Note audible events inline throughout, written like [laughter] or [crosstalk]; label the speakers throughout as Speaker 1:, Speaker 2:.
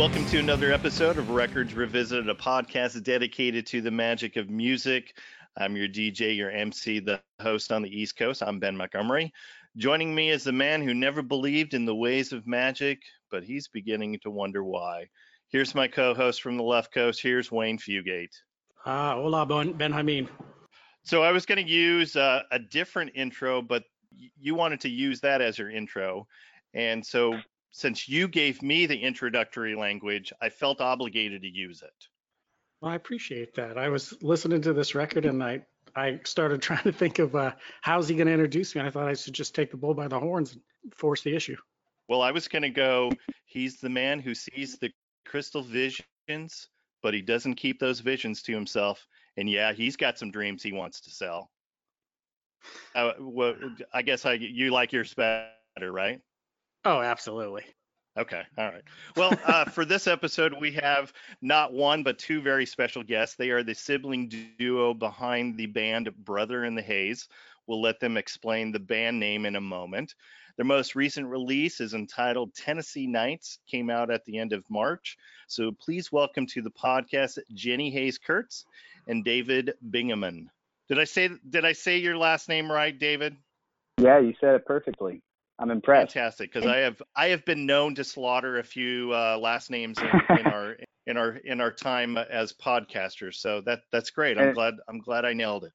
Speaker 1: Welcome to another episode of Records Revisited, a podcast dedicated to the magic of music. I'm your DJ, your MC, the host on the East Coast. I'm Ben Montgomery. Joining me is the man who never believed in the ways of magic, but he's beginning to wonder why. Here's my co host from the left coast. Here's Wayne Fugate.
Speaker 2: Ah, hola, Ben Benjamin.
Speaker 1: So I was going to use uh, a different intro, but you wanted to use that as your intro. And so since you gave me the introductory language, I felt obligated to use it.
Speaker 2: Well, I appreciate that. I was listening to this record and I I started [laughs] trying to think of uh, how's he going to introduce me. And I thought I should just take the bull by the horns and force the issue.
Speaker 1: Well, I was going to go. He's the man who sees the crystal visions, but he doesn't keep those visions to himself. And yeah, he's got some dreams he wants to sell. Uh, well, I guess I you like yours better, right?
Speaker 2: Oh, absolutely.
Speaker 1: Okay. All right. Well, uh, for this episode, we have not one, but two very special guests. They are the sibling duo behind the band Brother in the Haze. We'll let them explain the band name in a moment. Their most recent release is entitled Tennessee Nights, came out at the end of March. So please welcome to the podcast Jenny Hayes Kurtz and David Bingaman. Did I say did I say your last name right, David?
Speaker 3: Yeah, you said it perfectly. I'm impressed.
Speaker 1: Fantastic, because I have I have been known to slaughter a few uh, last names in, [laughs] in our in our in our time as podcasters. So that that's great. I'm
Speaker 3: And-
Speaker 1: glad I'm glad I nailed it.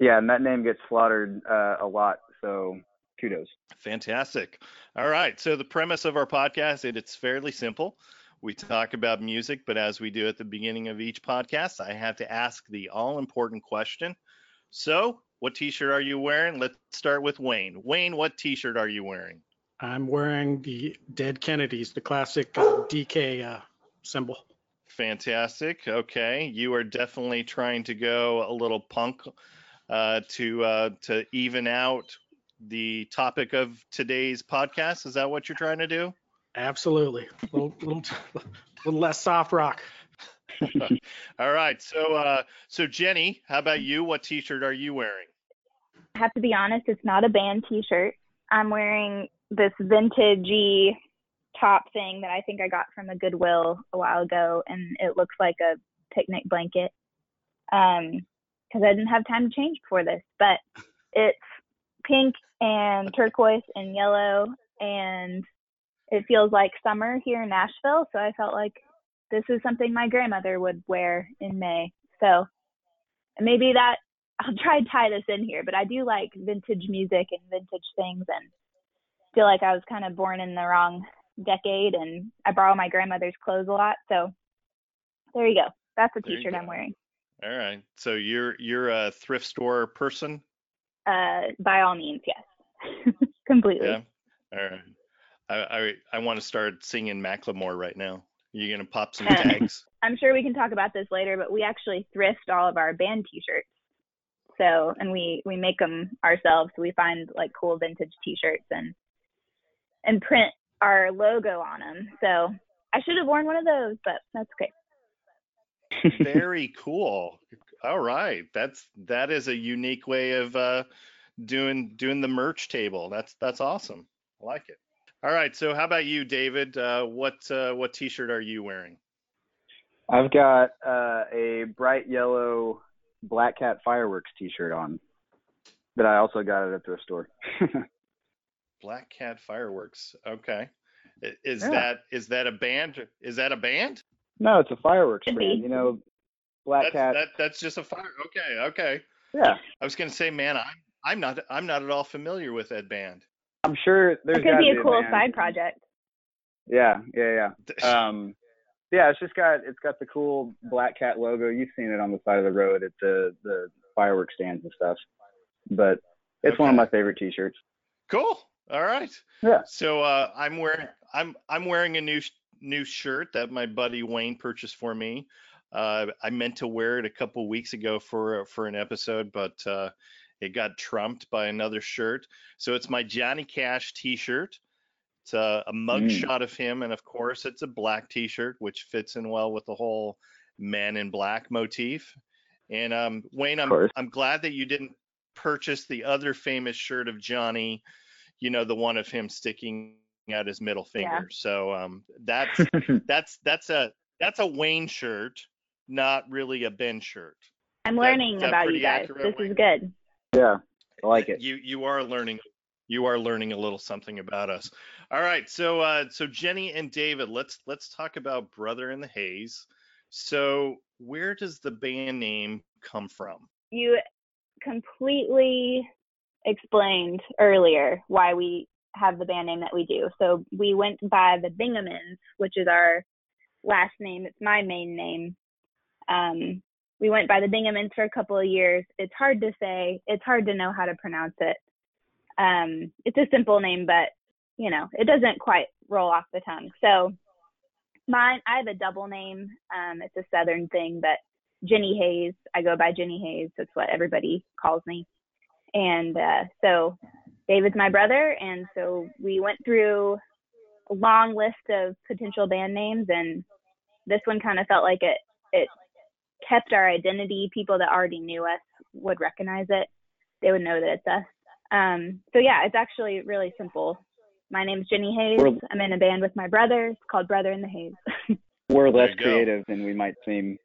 Speaker 3: Yeah, and that name gets slaughtered uh, a lot, so kudos.
Speaker 1: Fantastic. All right. So the premise of our podcast it, it's fairly simple. We talk about music, but as we do at the beginning of each podcast, I have to ask the all important question. So, what t-shirt are you wearing? Let's start with Wayne. Wayne, what t-shirt are you wearing?
Speaker 2: I'm wearing the Dead Kennedys, the classic uh, DK uh, symbol.
Speaker 1: Fantastic. Okay, you are definitely trying to go a little punk uh, to uh, to even out the topic of today's podcast. Is that what you're trying to do?
Speaker 2: Absolutely. A little, little, [laughs] little less soft rock. [laughs]
Speaker 1: All right. So uh, so Jenny, how about you? What T-shirt are you wearing?
Speaker 4: I have to be honest, it's not a band t-shirt. I'm wearing this vintagey top thing that I think I got from a Goodwill a while ago, and it looks like a picnic blanket. Um, because I didn't have time to change before this, but it's pink and turquoise and yellow, and it feels like summer here in Nashville. So I felt like this is something my grandmother would wear in May. So maybe that [laughs] I'll try to tie this in here, but I do like vintage music and vintage things and feel like I was kind of born in the wrong decade and I borrow my grandmother's clothes a lot. So there you go. That's a t-shirt I'm wearing.
Speaker 1: All right. So you're you're a thrift store person.
Speaker 4: Uh, by all means, yes. [laughs] Completely.
Speaker 1: Yeah. All right. I I, I want to start singing Macklemore right now. You gonna pop some tags? [laughs]
Speaker 4: I'm sure we can talk about this later, but we actually thrift all of our band t-shirts. So, and we we make them ourselves. We find like cool vintage t-shirts and and print our logo on them. So, I should have worn one of those, but that's okay.
Speaker 1: Very [laughs] cool. All right. That's that is a unique way of uh, doing doing the merch table. That's that's awesome. I like it. All right. So how about you, David? Uh, what uh, what T-shirt are you wearing?
Speaker 3: I've got uh, a bright yellow Black Cat Fireworks T-shirt on that I also got at a thrift store. [laughs]
Speaker 1: Black Cat Fireworks. Okay. Is
Speaker 3: Yeah.
Speaker 1: that is that a band? Is that a band?
Speaker 3: no, it's a fireworks brand. You know, Black
Speaker 1: That's,
Speaker 3: Cat.
Speaker 1: that that's just a fire. Okay. Okay.
Speaker 3: Yeah,
Speaker 1: I was gonna say, man, I'm I'm not I'm not at all familiar with that band.
Speaker 3: I'm sure there's
Speaker 4: It could be a cool
Speaker 3: band.
Speaker 4: side project.
Speaker 3: Yeah, yeah, yeah. Um, yeah, it's just got it's got the cool Black Cat logo. You've seen it on the side of the road at the the fireworks stands and stuff. But it's one of my favorite T-shirts.
Speaker 1: Cool. All right.
Speaker 3: Yeah.
Speaker 1: So uh, I'm wearing I'm I'm wearing a new new shirt that my buddy Wayne purchased for me. Uh, I meant to wear it a couple weeks ago for for an episode, but uh, it got trumped by another shirt. So it's my Johnny Cash T-shirt. It's a, a mug
Speaker 3: Mm.
Speaker 1: shot of him, and of course it's a black T-shirt, which fits in well with the whole Man in Black motif. And um, Wayne, I'm. I'm glad that you didn't purchase the other famous shirt of Johnny, you know, the one of him sticking out his middle finger.
Speaker 4: Yeah.
Speaker 1: So um, that's [laughs] that's that's a that's a Wayne shirt, not really a Ben shirt.
Speaker 4: I'm learning
Speaker 1: that
Speaker 4: about you guys. This
Speaker 1: Wayne?
Speaker 4: is good.
Speaker 3: Yeah, I like it.
Speaker 1: You you are learning you are learning a little something about us. All right, so uh, so Jenny and David, let's let's talk about Brother in the Haze. So where does the band name come from?
Speaker 4: You completely explained earlier why we have the band name that we do. So we went by the Bingamans, which is our last name. It's my main name. Um, we went by the Bingamans for a couple of years. It's hard to say. It's hard to know how to pronounce it. Um, it's a simple name, but you know, it doesn't quite roll off the tongue. So mine, I have a double name. Um, it's a Southern thing, but Jenny Hayes. I go by Jenny Hayes. That's what everybody calls me. And uh, so David's my brother, and so we went through a long list of potential band names, and this one kind of felt like it it kept our identity. People that already knew us would recognize it. They would know that it's us. Um, so yeah, it's actually really simple. My name's Jenny Hayes.
Speaker 3: We're-
Speaker 4: I'm in a band with my brother. It's called Brother in the Haze. [laughs]
Speaker 3: We're less creative than we might seem.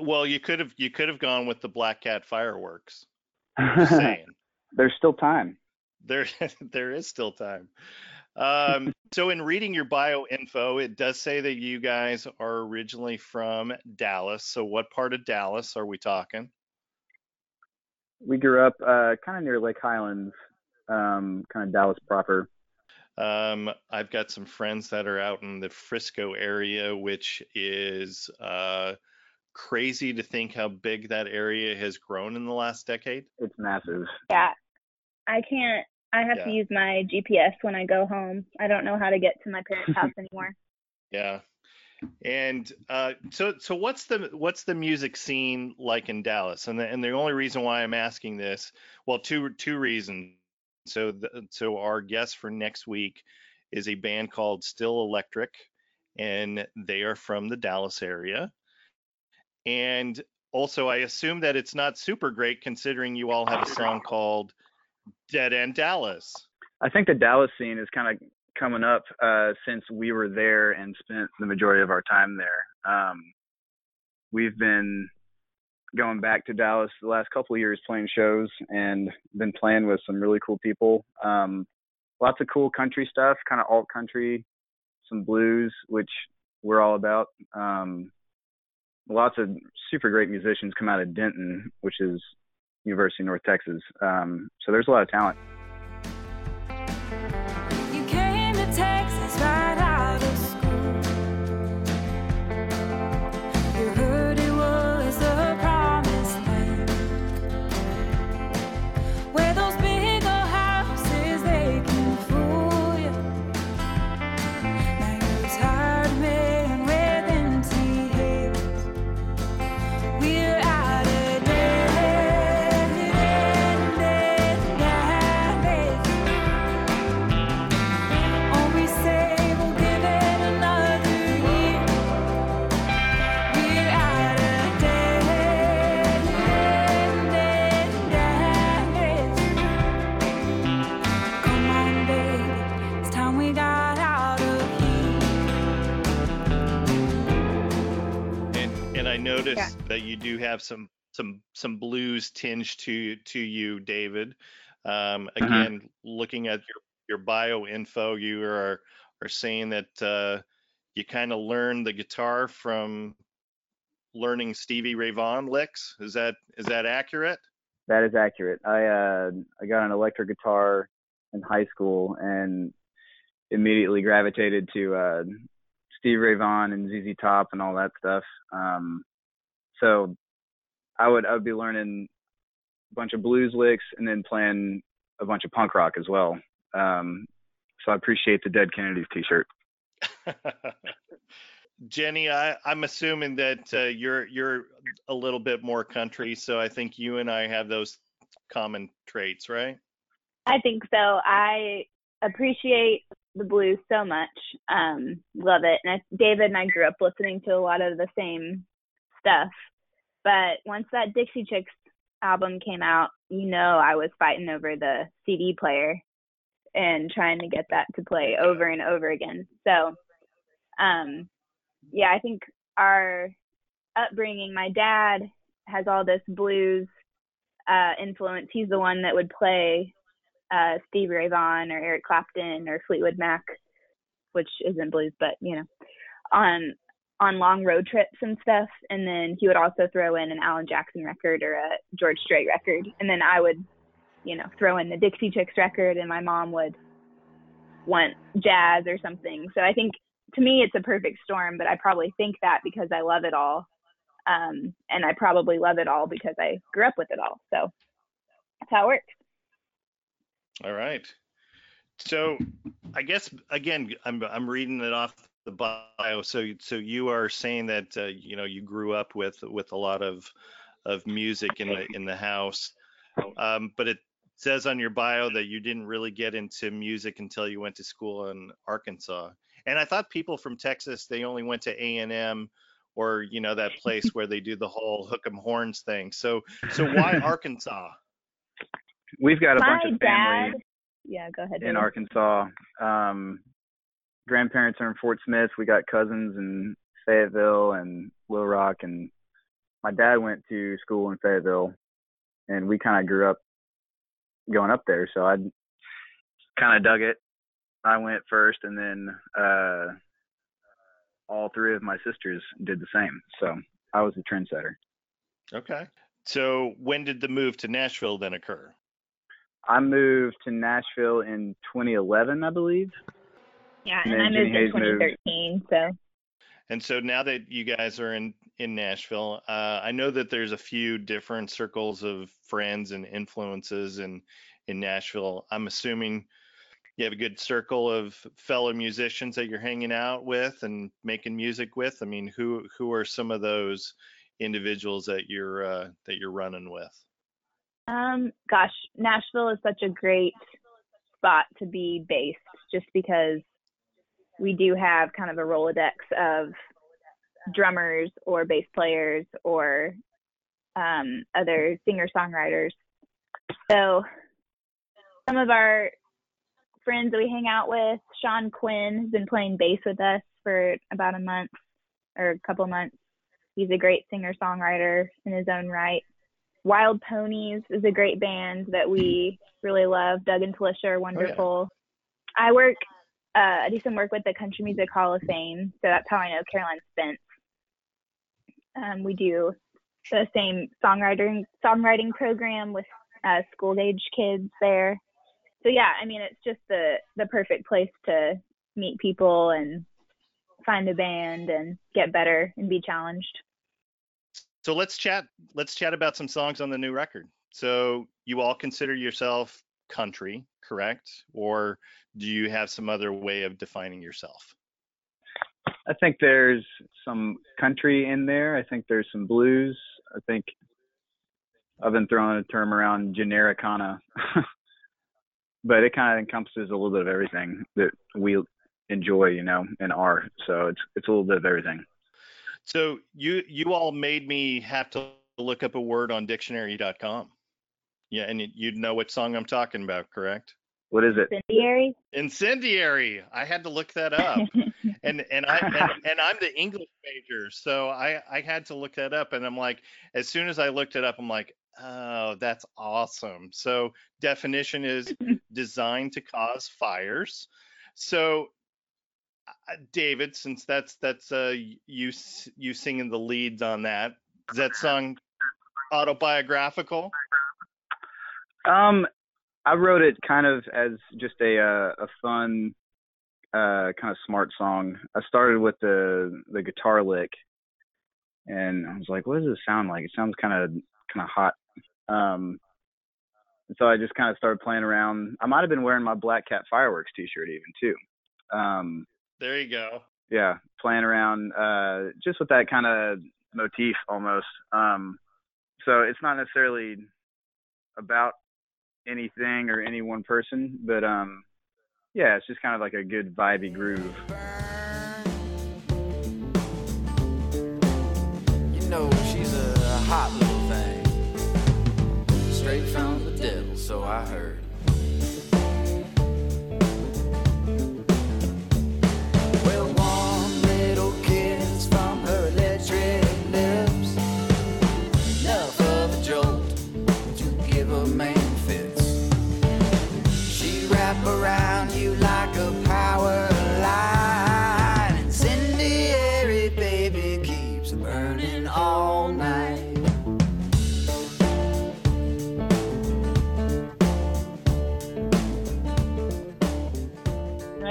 Speaker 1: Well, you could have you could have gone with the Black Cat fireworks. [laughs] Just saying.
Speaker 3: There's still time.
Speaker 1: there [laughs] there is still time. Um, so in reading your bio info, it does say that you guys are originally from Dallas. So what part of Dallas are we talking?
Speaker 3: We grew up uh, kind of near Lake Highlands, um, kind of Dallas proper.
Speaker 1: Um, I've got some friends that are out in the Frisco area, which is uh, crazy to think how big that area has grown in the last decade.
Speaker 3: It's massive.
Speaker 4: Yeah. I can't I have to use my GPS when I go home. I don't know how to get to my parents' house [laughs] anymore.
Speaker 1: Yeah. And uh, so, so what's the what's the music scene like in Dallas? And the, and the only reason why I'm asking this, well, two two reasons. So, the, so our guest for next week is a band called Still Electric, and they are from the Dallas area. And also, I assume that it's not super great considering you all have a song called Dead End Dallas.
Speaker 3: I think the Dallas scene is kind of coming up uh, since we were there and spent the majority of our time there. Um, we've been going back to Dallas the last couple of years playing shows and been playing with some really cool people. Um, lots of cool country stuff, kind of alt country, some blues, which we're all about. Um, lots of super great musicians come out of Denton, which is University of North Texas. Um, so there's a lot of talent.
Speaker 1: Noticed
Speaker 4: Yeah.
Speaker 1: that you do have some some some blues tinge to to you, David. Um,
Speaker 3: Mhm.
Speaker 1: again, looking at your your bio info, you are are saying that uh, you kind of learned the guitar from learning Stevie Ray Vaughan licks. Is that is that accurate?
Speaker 3: That is accurate. I uh, I got an electric guitar in high school and immediately gravitated to uh, Steve Ray Vaughan and ZZ Top and all that stuff. Um, so I would I would be learning a bunch of blues licks and then playing a bunch of punk rock as well. Um, so I appreciate the Dead Kennedys T-shirt. [laughs]
Speaker 1: Jenny, I, I'm assuming that uh, you're you're a little bit more country, so I think you and I have those common traits, right?
Speaker 4: I think so. I appreciate the blues so much. Um, love it. And I, David and I grew up listening to a lot of the same stuff. But once that Dixie Chicks album came out, you know, I was fighting over the CD player. and trying to get that to play over and over again. So, um, yeah, I think our upbringing, my dad has all this blues uh, influence. He's the one that would play uh, Stevie Ray Vaughan or Eric Clapton or Fleetwood Mac, which isn't blues, but you know, on on long road trips and stuff. And then he would also throw in an Alan Jackson record or a George Strait record. And then I would, you know, throw in the Dixie Chicks record, and my mom would want jazz or something. So I think to me it's a perfect storm, but I probably think that because I love it all. Um, and I probably love it all because I grew up with it all. So that's how it works.
Speaker 1: All right. So I guess again, I'm I'm reading it off the bio. So so you are saying that uh, you know you grew up with with a lot of of music in the in the house, um, but it says on your bio that you didn't really get into music until you went to school in Arkansas. And I thought people from Texas they only went to A and M or you know that place where they do the whole hook 'em horns thing. So so why [laughs] Arkansas?
Speaker 3: We've got a bunch
Speaker 4: my
Speaker 3: of
Speaker 4: dad,
Speaker 3: family
Speaker 4: yeah, go ahead.
Speaker 3: in
Speaker 4: David.
Speaker 3: Arkansas. Um, grandparents are in Fort Smith. We got cousins in Fayetteville and Little Rock, and my dad went to school in Fayetteville, and we kind of grew up going up there. So I kind of dug it. I went first, and then uh, all three of my sisters did the same. So I was the trendsetter.
Speaker 1: Okay. So when did the move to Nashville then occur?
Speaker 3: I moved to Nashville in 2011, I believe.
Speaker 4: Yeah,
Speaker 3: And
Speaker 4: and I
Speaker 3: then
Speaker 4: moved
Speaker 3: Jenny
Speaker 4: in
Speaker 3: Hayes moved.
Speaker 4: 2013. So
Speaker 1: And so now that you guys are in in Nashville, uh, I know that there's a few different circles of friends and influences in in Nashville. I'm assuming you have a good circle of fellow musicians that you're hanging out with and making music with. I mean, who who are some of those individuals that you're uh, that you're running with?
Speaker 4: Um, gosh, Nashville is such a great spot to be based just because we do have kind of a Rolodex of drummers or bass players or um, other singer songwriters. So some of our friends that we hang out with, Sean Quinn has been playing bass with us for about a month or a couple months. He's a great singer songwriter in his own right. Wild Ponies is a great band that we really love. Doug and Telisha are wonderful. I work, uh, I do some work with the Country Music Hall of Fame, so that's how I know Caroline Spence. Um, we do the same songwriting songwriting program with uh, school age kids there. So yeah, I mean it's just the the perfect place to meet people and find a band and get better and be challenged.
Speaker 1: So let's chat. Let's chat about some songs on the new record. So you all consider yourself country, correct? Or do you have some other way of defining yourself?
Speaker 3: I think there's some country in there. I think there's some blues. I think I've been throwing a term around genericana, [laughs] but it kind of encompasses a little bit of everything that we enjoy, you know, and are. So it's it's a little bit of everything.
Speaker 1: So you you all made me have to look up a word on dictionary.com. Yeah, and you- you'd know what song I'm talking about, correct?
Speaker 3: What is it?
Speaker 4: Incendiary.
Speaker 1: Incendiary. I had to look that up. [laughs] and and I and, and I'm the English major, so I I had to look that up, and I'm like, as soon as I looked it up, I'm like, oh, that's awesome. So definition is [laughs] designed to cause fires. So David, since that's that's uh you you singing the leads on that, is that song autobiographical?
Speaker 3: Um, I wrote it kind of as just a uh, a fun, uh, kind of smart song. I started with the the guitar lick, and I was like, "What does this sound like?" It sounds kind of kind of hot. Um, so I just kind of started playing around. I might have been wearing my Black Cat Fireworks T-shirt even too. Um,
Speaker 1: There you go.
Speaker 3: yeah, playing around uh, just with that kind of motif almost. Um, so it's not necessarily about anything or any one person, but um, yeah, it's just kind of like a good vibey groove.
Speaker 5: You know she's a hot little thing. Straight from the devil, so I heard.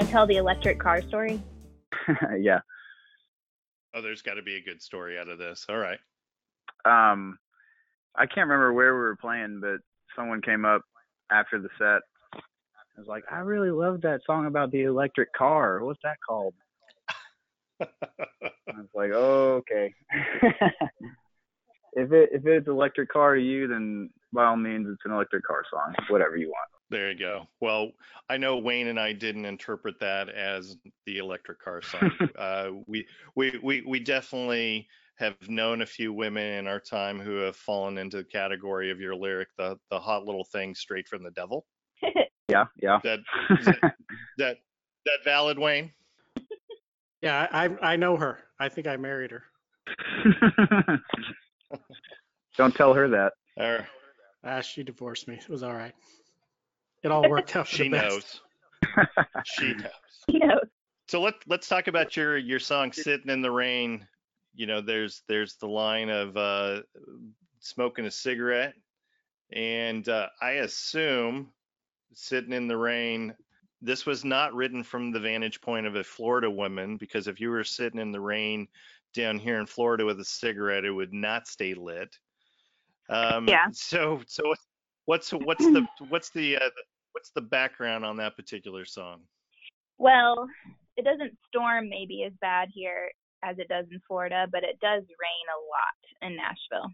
Speaker 4: Tell the electric car story? [laughs]
Speaker 3: yeah.
Speaker 1: Oh, there's got to be a good story out of this. All right.
Speaker 3: Um, I can't remember where we were playing, but someone came up after the set. I was like, I really love that song about the electric car. What's that called? [laughs] I was like, oh, okay. [laughs] if it if it's electric car to you, then by all means, it's an electric car song. Whatever you want.
Speaker 1: There you go. Well, I know Wayne and I didn't interpret that as the electric car song. [laughs] uh, we, we, we, we definitely have known a few women in our time who have fallen into the category of your lyric, the, the hot little thing straight from the devil. [laughs]
Speaker 3: Yeah, yeah.
Speaker 1: That, [laughs] is that, that, that valid, Wayne?
Speaker 2: Yeah, I I I know her. I think I married her.
Speaker 3: Don't tell her that.
Speaker 1: Or
Speaker 2: Ah, she divorced me. It was all right. It all worked out
Speaker 1: she
Speaker 2: the best. [laughs]
Speaker 1: knows. She knows. So let let's talk about your your song "Sitting in the Rain." You know, there's there's the line of uh, smoking a cigarette, and uh, I assume "Sitting in the Rain." This was not written from the vantage point of a Florida woman, because if you were sitting in the rain down here in Florida with a cigarette, it would not stay lit. Um,
Speaker 4: Yeah.
Speaker 1: So so what's what's the [clears throat] what's the uh, what's the background on that particular song?
Speaker 4: well, it doesn't storm maybe as bad here as it does in Florida, but it does rain a lot in Nashville.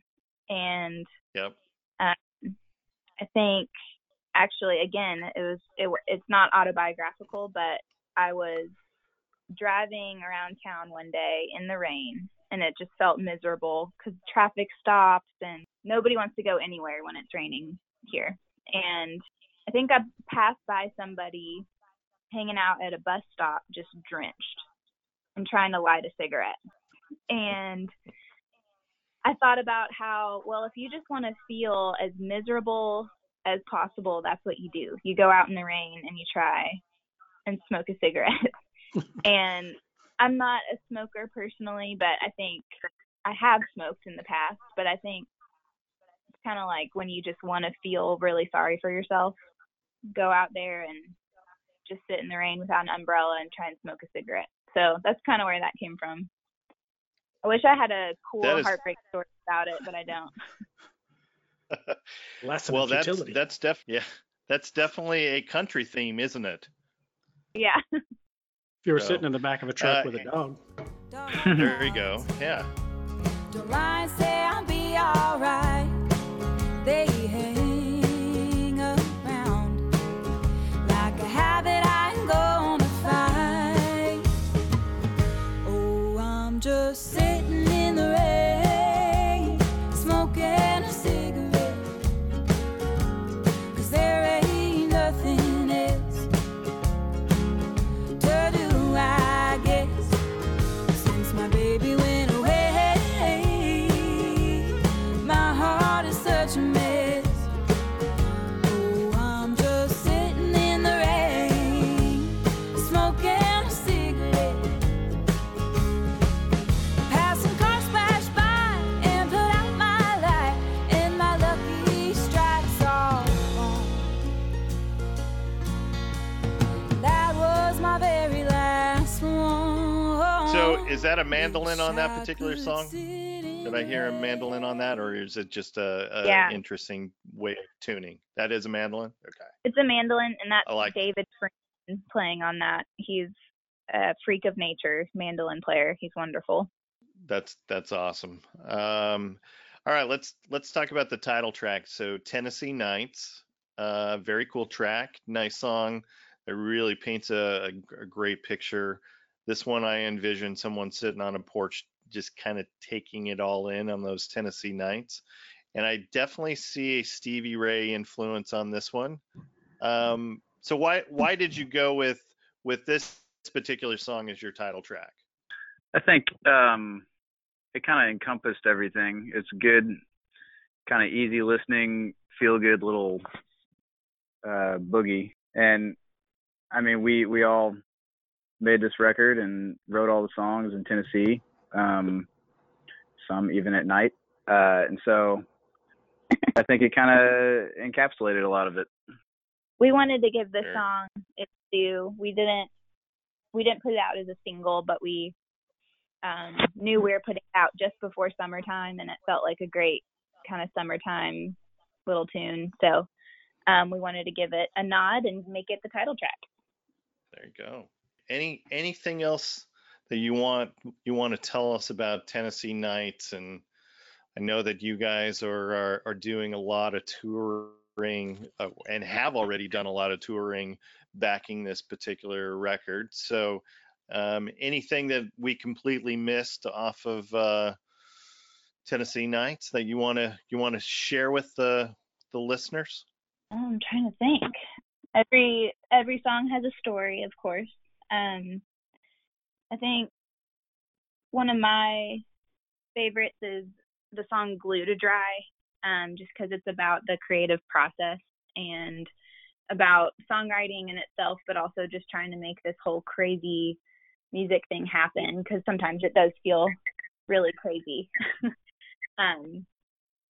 Speaker 4: And
Speaker 1: Yep.
Speaker 4: I think actually again it was it, it's not autobiographical, but I was driving around town one day in the rain and it just felt miserable because traffic stops and nobody wants to go anywhere when it's raining here. And I think I passed by somebody hanging out at a bus stop just drenched and trying to light a cigarette. And I thought about how, well, if you just want to feel as miserable as possible, that's what you do. You go out in the rain and you try and smoke a cigarette. [laughs] and I'm not a smoker personally, but I think I have smoked in the past, but I think kind of like when you just want to feel really sorry for yourself, go out there and just sit in the rain without an umbrella and try and smoke a cigarette. So that's kind of where that came from. I wish I had a cool
Speaker 1: That is-
Speaker 4: heartbreak story about it, but I don't. [laughs]
Speaker 2: Lesson
Speaker 1: well, that's
Speaker 2: futility.
Speaker 1: that's def yeah, that's definitely a country theme, isn't it?
Speaker 4: Yeah. [laughs]
Speaker 2: if you were
Speaker 1: so,
Speaker 2: sitting in the back of a truck
Speaker 1: uh,
Speaker 2: with a dog. [laughs]
Speaker 1: There you go. Yeah.
Speaker 6: They
Speaker 1: mandolin on that particular song? Did I hear a mandolin on that, or is it just a, a
Speaker 4: Yeah.
Speaker 1: interesting way of tuning? That is a mandolin. Okay.
Speaker 4: It's a mandolin, and that's
Speaker 1: like.
Speaker 4: David Friend playing on that. He's a freak of nature mandolin player. He's wonderful.
Speaker 1: That's that's awesome. Um, all right, let's let's talk about the title track. So Tennessee Nights, uh, very cool track, nice song. It really paints a, a- a great picture. This one I envision someone sitting on a porch, just kind of taking it all in on those Tennessee nights. And I definitely see a Stevie Ray influence on this one. Um, so why why did you go with with this particular song as your title track?
Speaker 3: I think um, it kind of encompassed everything. It's good, kind of easy listening, feel good little uh, boogie. And I mean, we we all made this record and wrote all the songs in Tennessee, um, some even at night. Uh, and so I think it kind of encapsulated a lot of it.
Speaker 4: We wanted to give this song its due. We didn't we didn't put it out as a single, but we um, knew we were putting it out just before summertime, and it felt like a great kind of summertime little tune. So um, we wanted to give it a nod and make it the title track.
Speaker 1: There you go. Any anything else that you want you want to tell us about Tennessee Nights? And I know that you guys are are, are doing a lot of touring uh, and have already done a lot of touring backing this particular record. So um, anything that we completely missed off of uh, Tennessee Nights that you want to you want to share with the the listeners?
Speaker 4: I'm trying to think. Every every song has a story, of course. Um, I think one of my favorites is the song "Glue to Dry," um, just because it's about the creative process and about songwriting in itself, but also just trying to make this whole crazy music thing happen. Because sometimes it does feel really crazy. [laughs] um,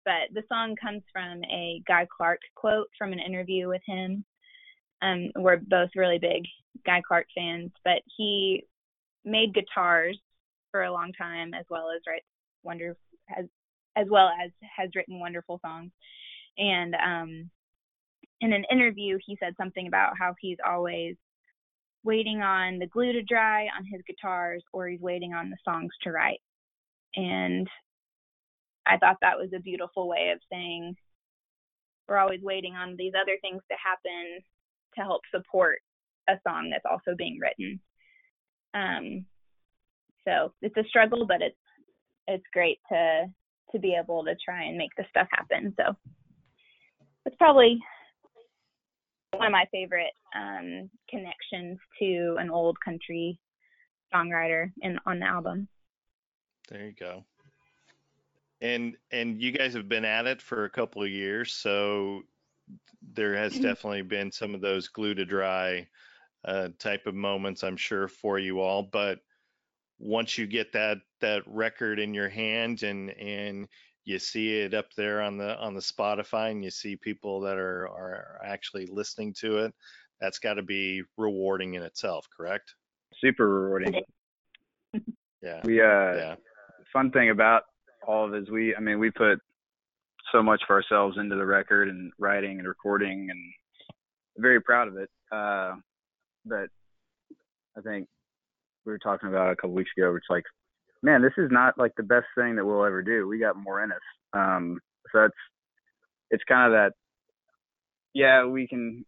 Speaker 4: but the song comes from a Guy Clark quote from an interview with him. Um, we're both really big Guy Clark fans, but he made guitars for a long time as well as writes wonderful as as well as has written wonderful songs. And um, in an interview, he said something about how he's always waiting on the glue to dry on his guitars, or he's waiting on the songs to write. And I thought that was a beautiful way of saying we're always waiting on these other things to happen to help support a song that's also being written. Um, so it's a struggle, but it's it's great to to be able to try and make this stuff happen. So it's probably one of my favorite um, connections to an old country songwriter in on the album.
Speaker 1: There you go. And and you guys have been at it for a couple of years, so there has definitely been some of those glue to dry uh, type of moments, I'm sure, for you all. But once you get that that record in your hand and and you see it up there on the on the Spotify and you see people that are are actually listening to it, that's got to be rewarding in itself, correct?
Speaker 3: Super rewarding.
Speaker 1: Yeah.
Speaker 3: We uh,
Speaker 1: Yeah.
Speaker 3: fun thing about all of is we, I mean, we put so much for ourselves into the record and writing and recording, and very proud of it. Uh, but I think we were talking about a couple weeks ago. It's like, man, this is not like the best thing that we'll ever do. We got more in us. Um, so that's it's kind of that. Yeah, we can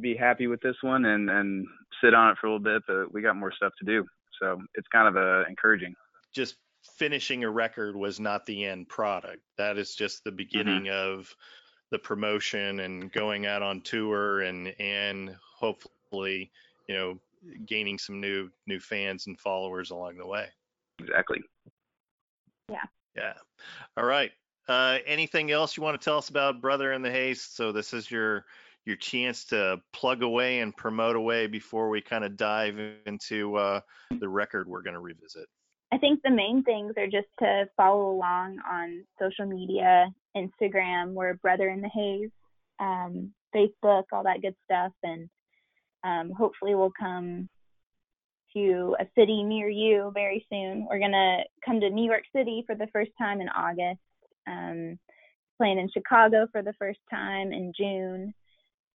Speaker 3: be happy with this one and and sit on it for a little bit, but we got more stuff to do. So it's kind of uh, encouraging.
Speaker 1: just finishing a record was not the end product. That is just the beginning of the promotion and going out on tour and and hopefully, you know, gaining some new new fans and followers along the way.
Speaker 3: Exactly.
Speaker 1: Yeah. Yeah. All right. Uh, anything else you want to tell us about Brother in the Haze? So this is your your chance to plug away and promote away before we kind of dive into uh, the record we're going to revisit.
Speaker 4: I think the main things are just to follow along on social media, Instagram, we're Brother in the Haze, um, Facebook, all that good stuff, and um, hopefully we'll come to a city near you very soon. We're gonna come to New York City for the first time in August, um, playing in Chicago for the first time in June.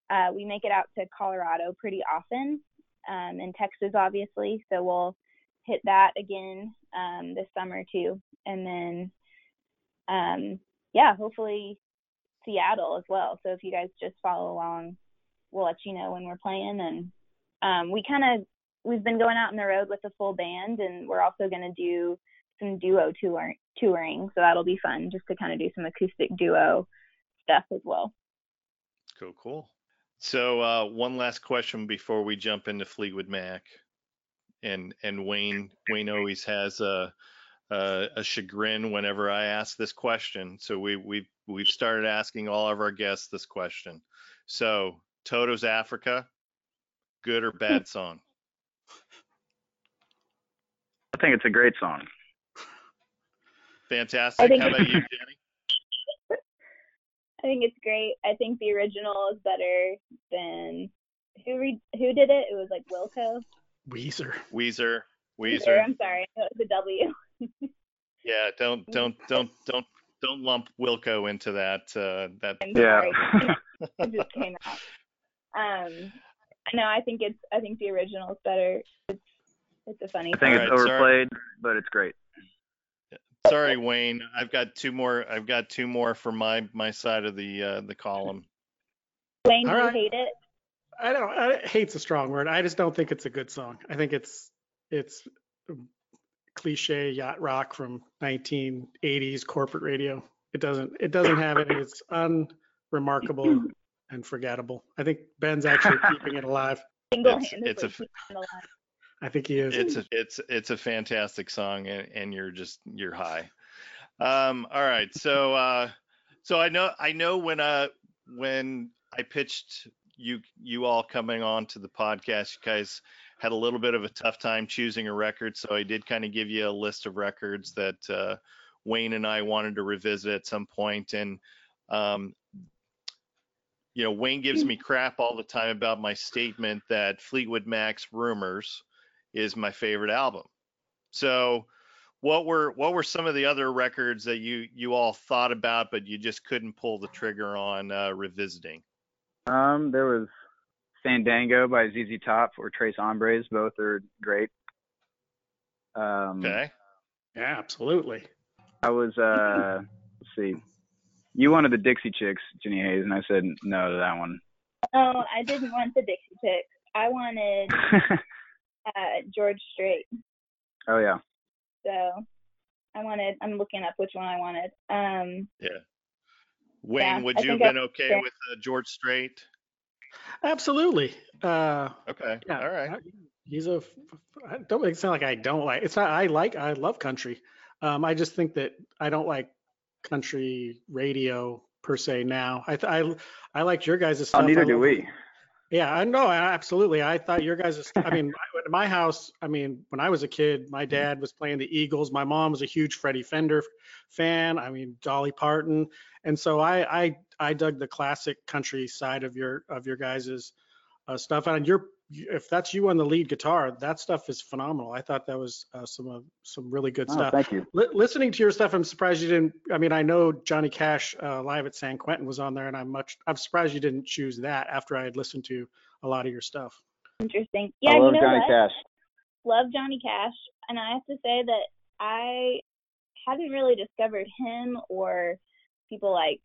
Speaker 4: Uh, we make it out to Colorado pretty often, um, and Texas obviously, so we'll hit that again um, this summer too, and then um, yeah, hopefully Seattle as well. So if you guys just follow along, we'll let you know when we're playing. And um, we kind of we've been going out on the road with a full band, and we're also going to do some duo tour touring. So that'll be fun just to kind of do some acoustic duo stuff as well.
Speaker 1: Cool, cool. So uh, one last question before we jump into Fleetwood Mac, and and Wayne Wayne always has a a, a chagrin whenever I ask this question. So we we've we've started asking all of our guests this question. So Toto's Africa, good or bad song?
Speaker 3: I think it's a great song.
Speaker 1: Fantastic. How about you, Jenny? [laughs]
Speaker 4: I think it's great. I think the original is better than who re- who did it? It was like Wilco.
Speaker 2: Weezer.
Speaker 1: Weezer,
Speaker 4: Weezer,
Speaker 1: Weezer.
Speaker 4: I'm sorry, it was a W. [laughs]
Speaker 1: Yeah, don't don't don't don't don't lump Wilco into that. Uh, that
Speaker 4: I'm
Speaker 3: Yeah. [laughs]
Speaker 4: Um, no, I think it's I think the original is better. It's it's a funny
Speaker 3: I think
Speaker 4: song.
Speaker 3: it's
Speaker 1: Alright, sorry.
Speaker 3: overplayed, but it's great.
Speaker 1: Sorry, Wayne. I've got two more. I've got two more for my my side of the uh, the column.
Speaker 4: Wayne, do
Speaker 2: All
Speaker 4: you
Speaker 2: right.
Speaker 4: hate it?
Speaker 2: I don't. I, hate's a strong word. I just don't think it's a good song. I think it's it's cliche yacht rock from 1980s corporate radio. It doesn't. It doesn't have it. It's unremarkable and forgettable. I think Ben's actually [laughs] keeping it alive.
Speaker 4: Single-handedly
Speaker 1: it's a-
Speaker 4: alive.
Speaker 2: I think he is.
Speaker 1: It's a it's it's a fantastic song, and, and you're just you're high. Um, all right, so uh, so I know I know when uh when I pitched you you all coming on to the podcast, you guys had a little bit of a tough time choosing a record, so I did kind of give you a list of records that uh, Wayne and I wanted to revisit at some point, and um, you know Wayne gives me crap all the time about my statement that Fleetwood Mac's Rumors is my favorite album. So what were what were some of the other records that you you all thought about but you just couldn't pull the trigger on uh, revisiting?
Speaker 3: Um, there was Fandango by ZZ Top or Tres Hombres. Both are great. Um,
Speaker 1: Okay.
Speaker 2: yeah, absolutely.
Speaker 3: I was uh, let's see. You wanted the Dixie Chicks, Jenny Hayes, and I said no to that one.
Speaker 4: Oh, I didn't want the Dixie Chicks. I wanted [laughs] uh, George Strait.
Speaker 3: oh yeah.
Speaker 4: So I wanted. I'm looking up which one I wanted. Um,
Speaker 1: Wayne,
Speaker 4: Yeah,
Speaker 1: would
Speaker 4: I
Speaker 1: you have
Speaker 4: think
Speaker 1: been okay
Speaker 4: fair.
Speaker 1: with uh, George Strait?
Speaker 2: Absolutely. Uh,
Speaker 1: Okay.
Speaker 2: yeah.
Speaker 1: All right.
Speaker 2: I- He's a. f- f- I don't make it sound like I don't like. It's not. I like. I love country. Um, I just think that I don't like country radio per se now. I th- I I liked your guys' stuff.
Speaker 3: Oh,
Speaker 2: stuff.
Speaker 3: neither
Speaker 2: I
Speaker 3: do we.
Speaker 2: Yeah, I know. Absolutely. I thought your guys. I mean, my- my house. I mean, when I was a kid, my dad was playing the Eagles. My mom was a huge Freddie Fender fan. I mean, Dolly Parton, and so I I I dug the classic country side of your of your guys' uh, stuff. And your if that's you on the lead guitar, that stuff is phenomenal. I thought that was uh, some uh, some really good
Speaker 3: Oh,
Speaker 2: stuff.
Speaker 3: thank you.
Speaker 2: Li- listening to your stuff, I'm surprised you didn't. I mean, I know Johnny Cash uh, live at San Quentin was on there, and I'm much. I'm surprised you didn't choose that after I had listened to a lot of your stuff.
Speaker 4: interesting. Yeah,
Speaker 3: I love
Speaker 4: you know
Speaker 3: Johnny
Speaker 4: what?
Speaker 3: Cash.
Speaker 4: love Johnny Cash, and I have to say that I hadn't really discovered him or people like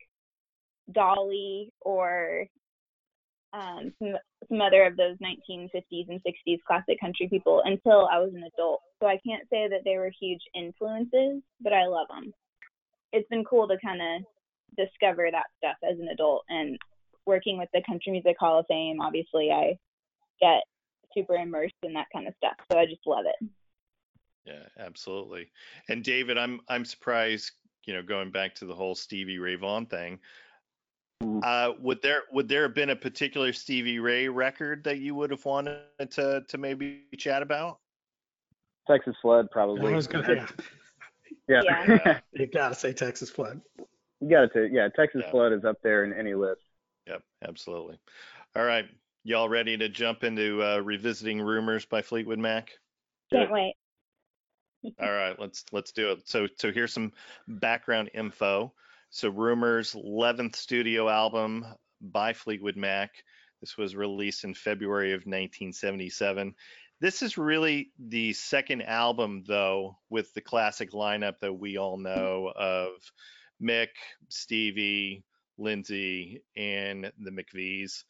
Speaker 4: Dolly or um, some some other of those 1950s and 60s classic country people until I was an adult. So I can't say that they were huge influences, but I love them. It's been cool to kind of discover that stuff as an adult and working with the Country Music Hall of Fame. Obviously, I get super immersed in that kind of stuff. So I just love it.
Speaker 1: Yeah, absolutely. And David, I'm I'm surprised, you know, going back to the whole Stevie Ray Vaughan thing.
Speaker 3: Mhm.
Speaker 1: Uh, would there would there have been a particular Stevie Ray record that you would have wanted to to maybe chat about?
Speaker 3: Texas Flood,
Speaker 2: I
Speaker 3: probably.
Speaker 2: was gonna, [laughs] yeah,
Speaker 3: yeah.
Speaker 4: Yeah. [laughs]
Speaker 2: you gotta say Texas Flood.
Speaker 3: you got to. Say yeah, Texas
Speaker 1: Yeah.
Speaker 3: Flood is up there in any list.
Speaker 1: Yep, absolutely. All right, y'all ready to jump into uh, revisiting rumors by Fleetwood Mac?
Speaker 4: Can't wait.
Speaker 1: All right, let's let's do it. So so here's some background info. So Rumors 11th studio album by Fleetwood Mac. This was released in February of 1977. This is really the second album though with the classic lineup that we all know of Mick, Stevie, Lindsey, and the McVies.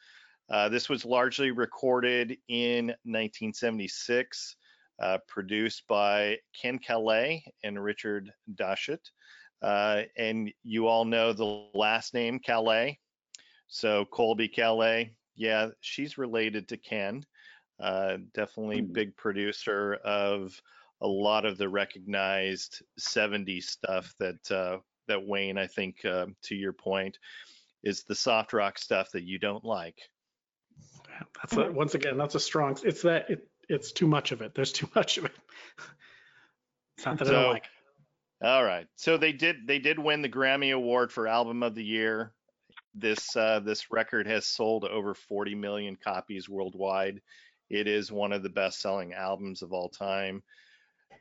Speaker 1: Uh, this was largely recorded in 1976 uh, produced by Ken Caillat and Richard Dashut. Uh, and you all know the last name Caillat. So Colbie Caillat, yeah, she's related to Ken. Uh, definitely
Speaker 3: Hmm.
Speaker 1: big producer of a lot of the recognized 70s stuff that uh, that Wayne, I think, uh, to your point, is the soft rock stuff that you don't like.
Speaker 2: That's a, once again, that's a strong. It's that it, it's too much of it. There's too much of it. [laughs] It's not that I don't like. it.
Speaker 1: All right. So they did they did win the Grammy Award for Album of the Year. This uh, this record has sold over 40 million copies worldwide. It is one of the best selling albums of all time.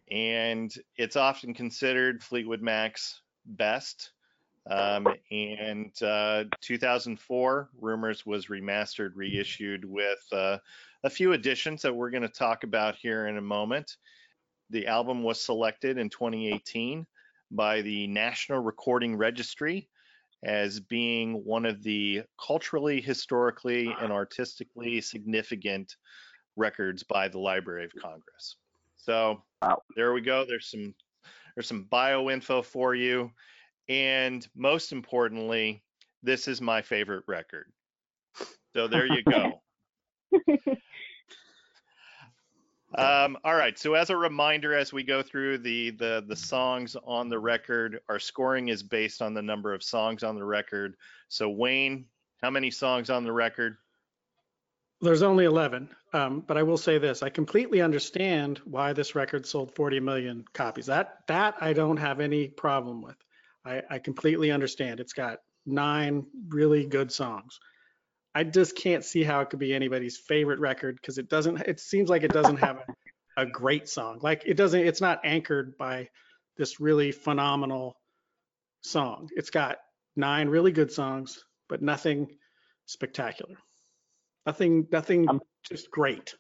Speaker 1: And it's often considered Fleetwood Mac's best. Um, and uh, 2004, Rumours was remastered, reissued with uh, a few additions that we're going to talk about here in a moment. The album was selected in 2018 by the National Recording Registry as being one of the culturally, historically, and artistically significant records by the Library of Congress. So
Speaker 3: Wow.
Speaker 1: there we go. There's some there's some bio info for you, and most importantly, this is my favorite record. So there you go. [laughs] Um, all right. So as a reminder, as we go through the, the the songs on the record, our scoring is based on the number of songs on the record. So Wayne, how many songs on the record?
Speaker 2: There's only 11, um, but I will say this: I completely understand why this record sold 40 million copies. That that I don't have any problem with. I, I completely understand. It's got nine really good songs. I just can't see how it could be anybody's favorite record because it doesn't. It seems like it doesn't have a, [laughs] a great song. Like it doesn't. It's not anchored by this really phenomenal song. It's got nine really good songs, but nothing spectacular. Nothing. Nothing.
Speaker 7: I'm-
Speaker 2: just great.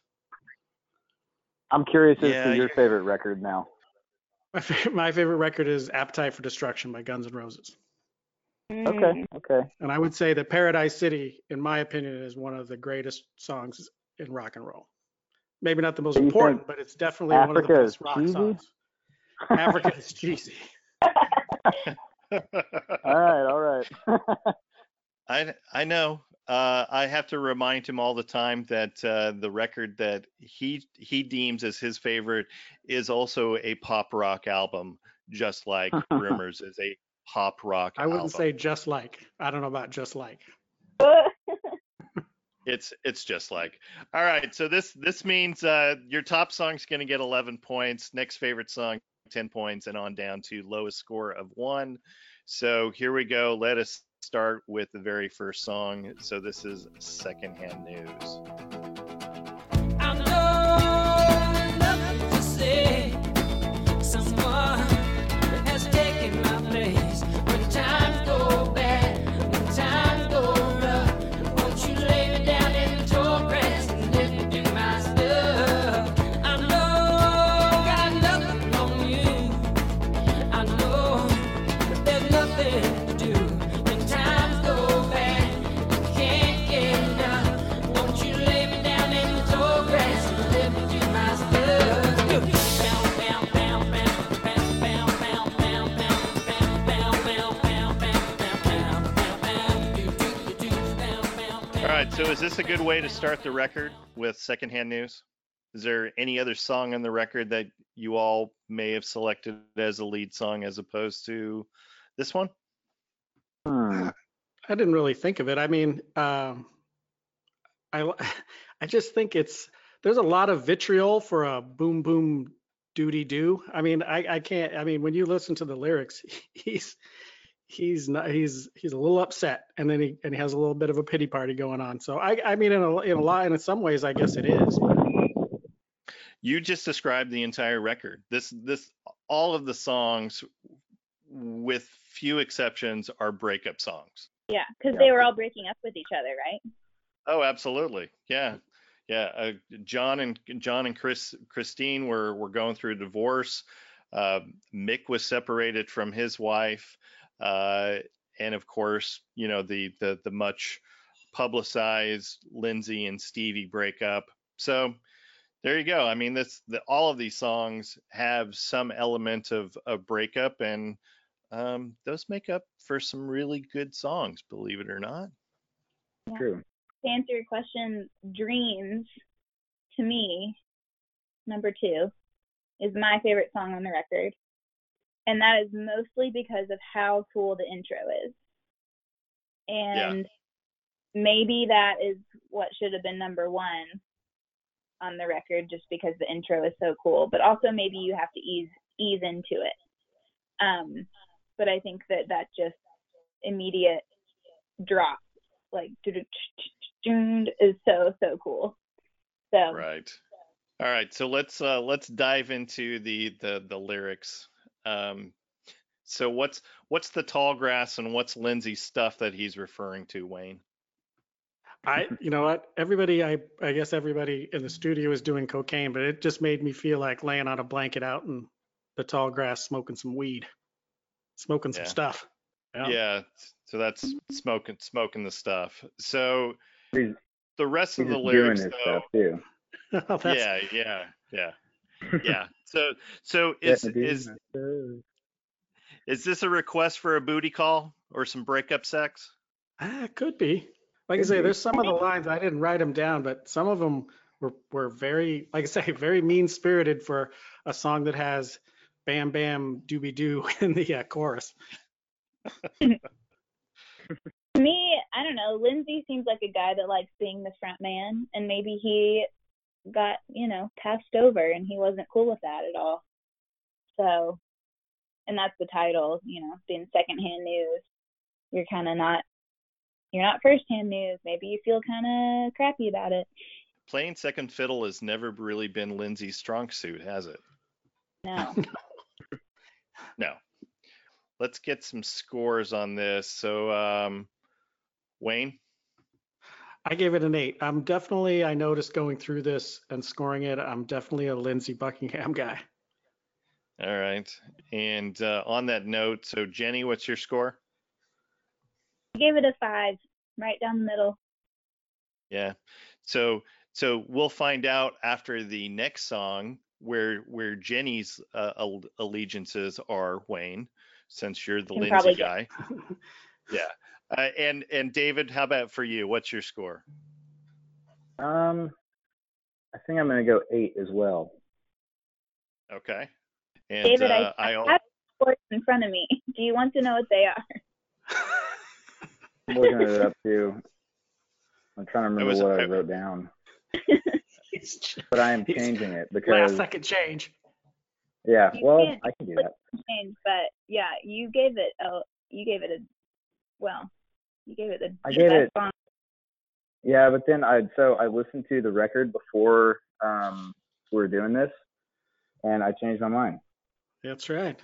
Speaker 7: I'm curious as
Speaker 1: Yeah,
Speaker 7: to your
Speaker 1: you're-
Speaker 7: favorite record now.
Speaker 2: My favorite, my favorite record is Appetite for Destruction by Guns N' Roses.
Speaker 4: Mm.
Speaker 7: Okay, okay.
Speaker 2: And I would say that Paradise City, in my opinion, is one of the greatest songs in rock and roll. Maybe not the most
Speaker 7: So you
Speaker 2: important,
Speaker 7: think
Speaker 2: but it's definitely one of the
Speaker 7: Africa
Speaker 2: best rock
Speaker 7: cheesy?
Speaker 2: songs. Africa is cheesy. [laughs] [laughs]
Speaker 7: All right, all right.
Speaker 1: I I know. Uh, I have to remind him all the time that uh, the record that he he deems as his favorite is also a pop rock album, just like [laughs] Rumours is a pop rock
Speaker 2: I wouldn't
Speaker 1: album.
Speaker 2: say just like. I don't know about just like. [laughs]
Speaker 1: It's it's just like. All right, so this this means uh, your top song's going to get 11 points. Next favorite song 10 points, and on down to lowest score of one. So here we go. Let us start with the very first song. So this is Secondhand News. Is this a good way to start the record with Secondhand News? Is there any other song on the record that you all may have selected as a lead song as opposed to this one?
Speaker 7: Hmm. [sighs]
Speaker 2: I didn't really think of it. I mean, um, I [laughs] I just think it's there's a lot of vitriol for a boom boom doody doo. I mean, I I can't. I mean, when you listen to the lyrics, [laughs] he's he's not he's he's a little upset, and then he and he has a little bit of a pity party going on. So I I mean, in a in a lot in some ways, I guess it is.
Speaker 1: You just described the entire record. This this all of the songs with few exceptions are breakup songs.
Speaker 4: Yeah, because they were all breaking up with each other, right?
Speaker 1: Oh, absolutely. Yeah. Yeah. Uh, John and John and Chris Christine were were going through a divorce. Uh, Mick was separated from his wife, uh, and of course, you know the the the much publicized Lindsey and Stevie breakup. So there you go. I mean, this the, all of these songs have some element of of breakup, and um, those make up for some really good songs, believe it or not.
Speaker 3: True.
Speaker 4: To answer your question, Dreams, to me, number two, is my favorite song on the record. And that is mostly because of how cool the intro is. And maybe that is what should have been number one on the record just because the intro is so cool. But also maybe you have to ease ease into it. Um, but I think that that just immediate drop, like is so so cool. So
Speaker 1: Right. All right. So let's uh let's dive into the the the lyrics. Um so what's what's the tall grass and what's Lindsey's stuff that he's referring to, Wayne?
Speaker 2: I, you know what? Everybody, I, I guess everybody in the studio is doing cocaine, but it just made me feel like laying on a blanket out in the tall grass, smoking some weed, smoking some
Speaker 1: Yeah.
Speaker 2: stuff.
Speaker 1: Yeah. yeah. So that's smoking smoking the stuff. So
Speaker 3: He's,
Speaker 1: the rest of the lyrics though.
Speaker 3: stuff too. [laughs]
Speaker 2: That's-
Speaker 1: Yeah, yeah, yeah. Yeah. So so is
Speaker 3: Letting me do
Speaker 1: is is this a request for a booty call or some breakup sex?
Speaker 2: Ah, it could be. Like I say, there's some of the lines I didn't write them down, but some of them were were very, like I say, [laughs] very mean spirited for a song that has "Bam Bam Doobie Doo" [laughs] in the uh, chorus. [laughs]
Speaker 4: to me, I don't know. Lindsey seems like a guy that likes being the front man, and maybe he got, you know, passed over and he wasn't cool with that at all. So, and that's the title, you know, being secondhand news. You're kind of not, you're not firsthand news. Maybe you feel kind of crappy about it.
Speaker 1: Playing second fiddle has never really been Lindsey's strong suit, has it?
Speaker 4: No. [laughs]
Speaker 1: No. Let's get some scores on this. So, um, Wayne,
Speaker 2: I gave it an eight. I'm definitely, I noticed going through this and scoring it, I'm definitely a Lindsey Buckingham guy.
Speaker 1: all right. And uh, on that note, so Jenny, what's your score?
Speaker 4: I gave it a five, right down the middle.
Speaker 1: Yeah. So, so we'll find out after the next song where where Jenny's uh, allegiances are, Wayne, since you're the
Speaker 4: Can Lindsey
Speaker 1: guy. [laughs] Yeah. Uh, and and David, how about for you? What's your score?
Speaker 3: Um, I think I'm gonna go eight as well.
Speaker 1: Okay. And
Speaker 4: David,
Speaker 1: uh,
Speaker 4: I,
Speaker 1: I,
Speaker 4: I have scores in front of me. [laughs] Do you want to know what they are?
Speaker 3: I'm looking it up [laughs] too. I'm trying to remember
Speaker 1: was-
Speaker 3: what I
Speaker 1: I-
Speaker 3: wrote down, [laughs] but I am changing it because Last
Speaker 2: second change.
Speaker 3: yeah.
Speaker 4: You
Speaker 3: Well, I can do that.
Speaker 4: Change, but yeah, you gave it a, you gave it a, well, you gave it the
Speaker 3: I gave
Speaker 4: best
Speaker 3: it-
Speaker 4: song.
Speaker 3: Yeah, but then I so I listened to the record before um we were doing this, and I changed my mind.
Speaker 2: That's right.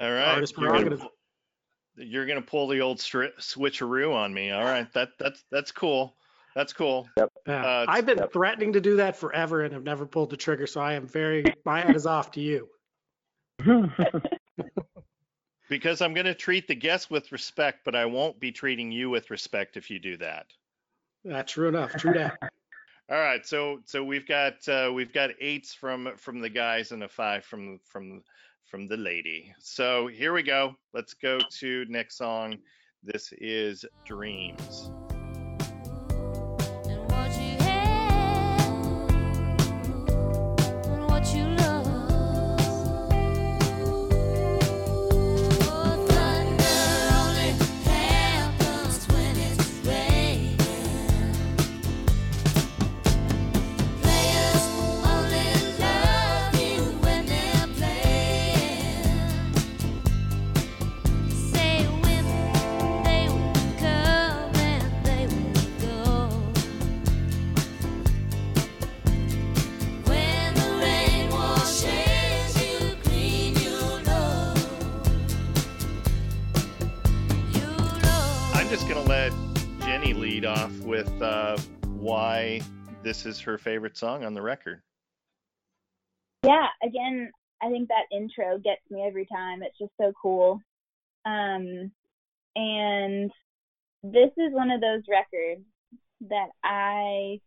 Speaker 1: all right.
Speaker 2: Artist
Speaker 1: You're gonna,
Speaker 2: prerogative.
Speaker 1: pull- you're gonna pull the old stri- switcheroo on me. All right. That that's that's cool. That's cool.
Speaker 2: Yeah.
Speaker 1: Uh,
Speaker 2: I've been
Speaker 3: yep.
Speaker 2: threatening to do that forever and have never pulled the trigger, so I am very, my hat is off to you. [laughs] [laughs]
Speaker 1: Because I'm gonna treat the guests with respect, but I won't be treating you with respect if you do that.
Speaker 2: That's true enough. True that. [laughs]
Speaker 1: All right, so so we've got uh, we've got eights from from the guys and a five from from from the lady. So here we go. Let's go to next song. This is Dreams. This is her favorite song on the record.
Speaker 4: Yeah, again, I think that intro gets me every time. It's just so cool. Um, and this is one of those records that I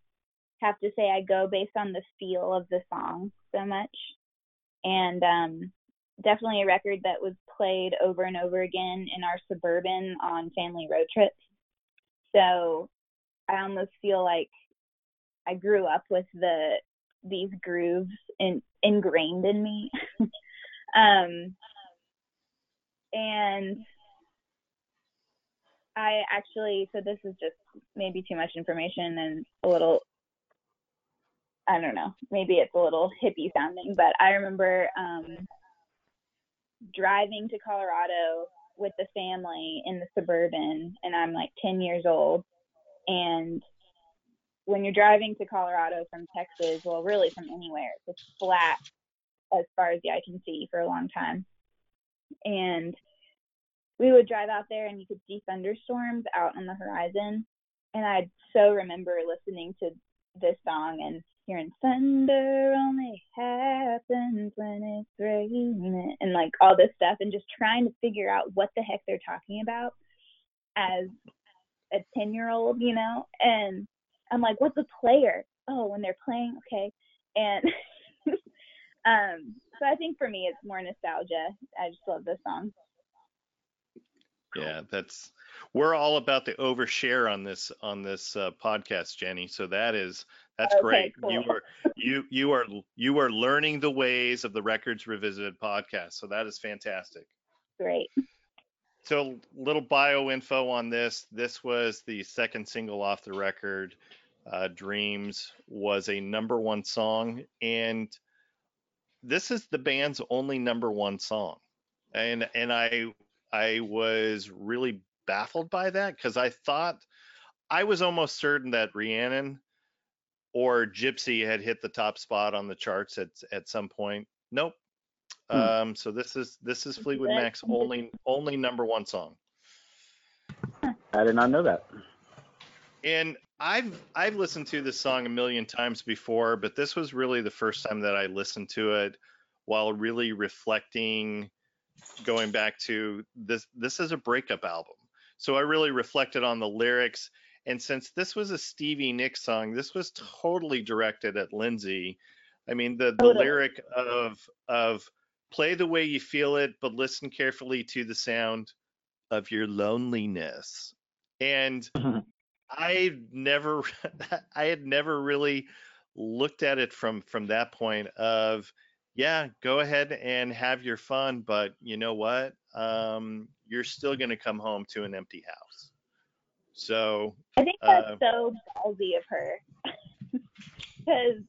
Speaker 4: have to say I go based on the feel of the song so much. And um, definitely a record that was played over and over again in our suburban on family road trips. So I almost feel like I grew up with the these grooves in, ingrained in me. [laughs] um, and I actually, so this is just maybe too much information and a little, I don't know, maybe it's a little hippie sounding, but I remember um, driving to Colorado with the family in the suburban, and I'm like 10 years old, and when you're driving to Colorado from Texas, well, really from anywhere, it's just flat as far as the eye can see for a long time. And we would drive out there and you could see thunderstorms out on the horizon. And I so remember listening to this song and hearing thunder only happens when it's raining and like all this stuff and just trying to figure out what the heck they're talking about as a 10 year old, you know? And I'm like, what's a player? Oh, when they're playing, okay. And [laughs] um, so I think for me, it's more nostalgia. I just love this song.
Speaker 1: Yeah, that's we're all about the overshare on this on this uh, podcast, Jenny. So that is that's
Speaker 4: Okay,
Speaker 1: great. You
Speaker 4: cool.
Speaker 1: are you you are you are learning the ways of the Records Revisited podcast. So that is fantastic.
Speaker 4: Great.
Speaker 1: So little bio info on this. This was the second single off the record. Uh, Dreams was a number one song, and this is the band's only number one song. And and I I was really baffled by that because I thought I was almost certain that Rhiannon or Gypsy had hit the top spot on the charts at at some point. Nope.
Speaker 7: Hmm.
Speaker 1: Um, so this is this is Fleetwood. Mac's only only number one song.
Speaker 7: I did not know that.
Speaker 1: And I've I've listened to this song a million times before, but this was really the first time that I listened to it while really reflecting going back to this this is a breakup album. So I really reflected on the lyrics and since this was a Stevie Nicks song, this was totally directed at Lindsey. I mean the the
Speaker 4: Totally.
Speaker 1: lyric of of play the way you feel it but listen carefully to the sound of your loneliness. And I never [laughs] I had never really looked at it from from that point of yeah, go ahead and have your fun, but you know what? Um, you're still going to come home to an empty house. So,
Speaker 4: I think that's
Speaker 1: Uh,
Speaker 4: so ballsy of her. [laughs] Because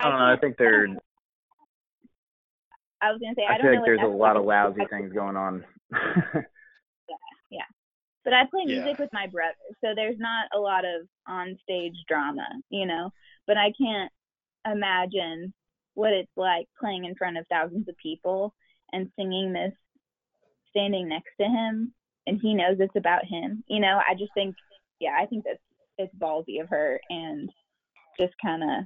Speaker 3: I don't know. I think there.
Speaker 4: I was gonna say I,
Speaker 3: I
Speaker 4: don't
Speaker 3: feel
Speaker 4: know
Speaker 3: like
Speaker 4: if
Speaker 3: there's a lot of
Speaker 4: like-
Speaker 3: lousy things going on. [laughs] Yeah, yeah.
Speaker 4: But I play
Speaker 1: Yeah.
Speaker 4: music with my brother, so there's not a lot of on stage drama, you know. But I can't imagine what it's like playing in front of thousands of people and singing this standing next to him and he knows it's about him. You know, I just think yeah, I think that's it's ballsy of her and just kind of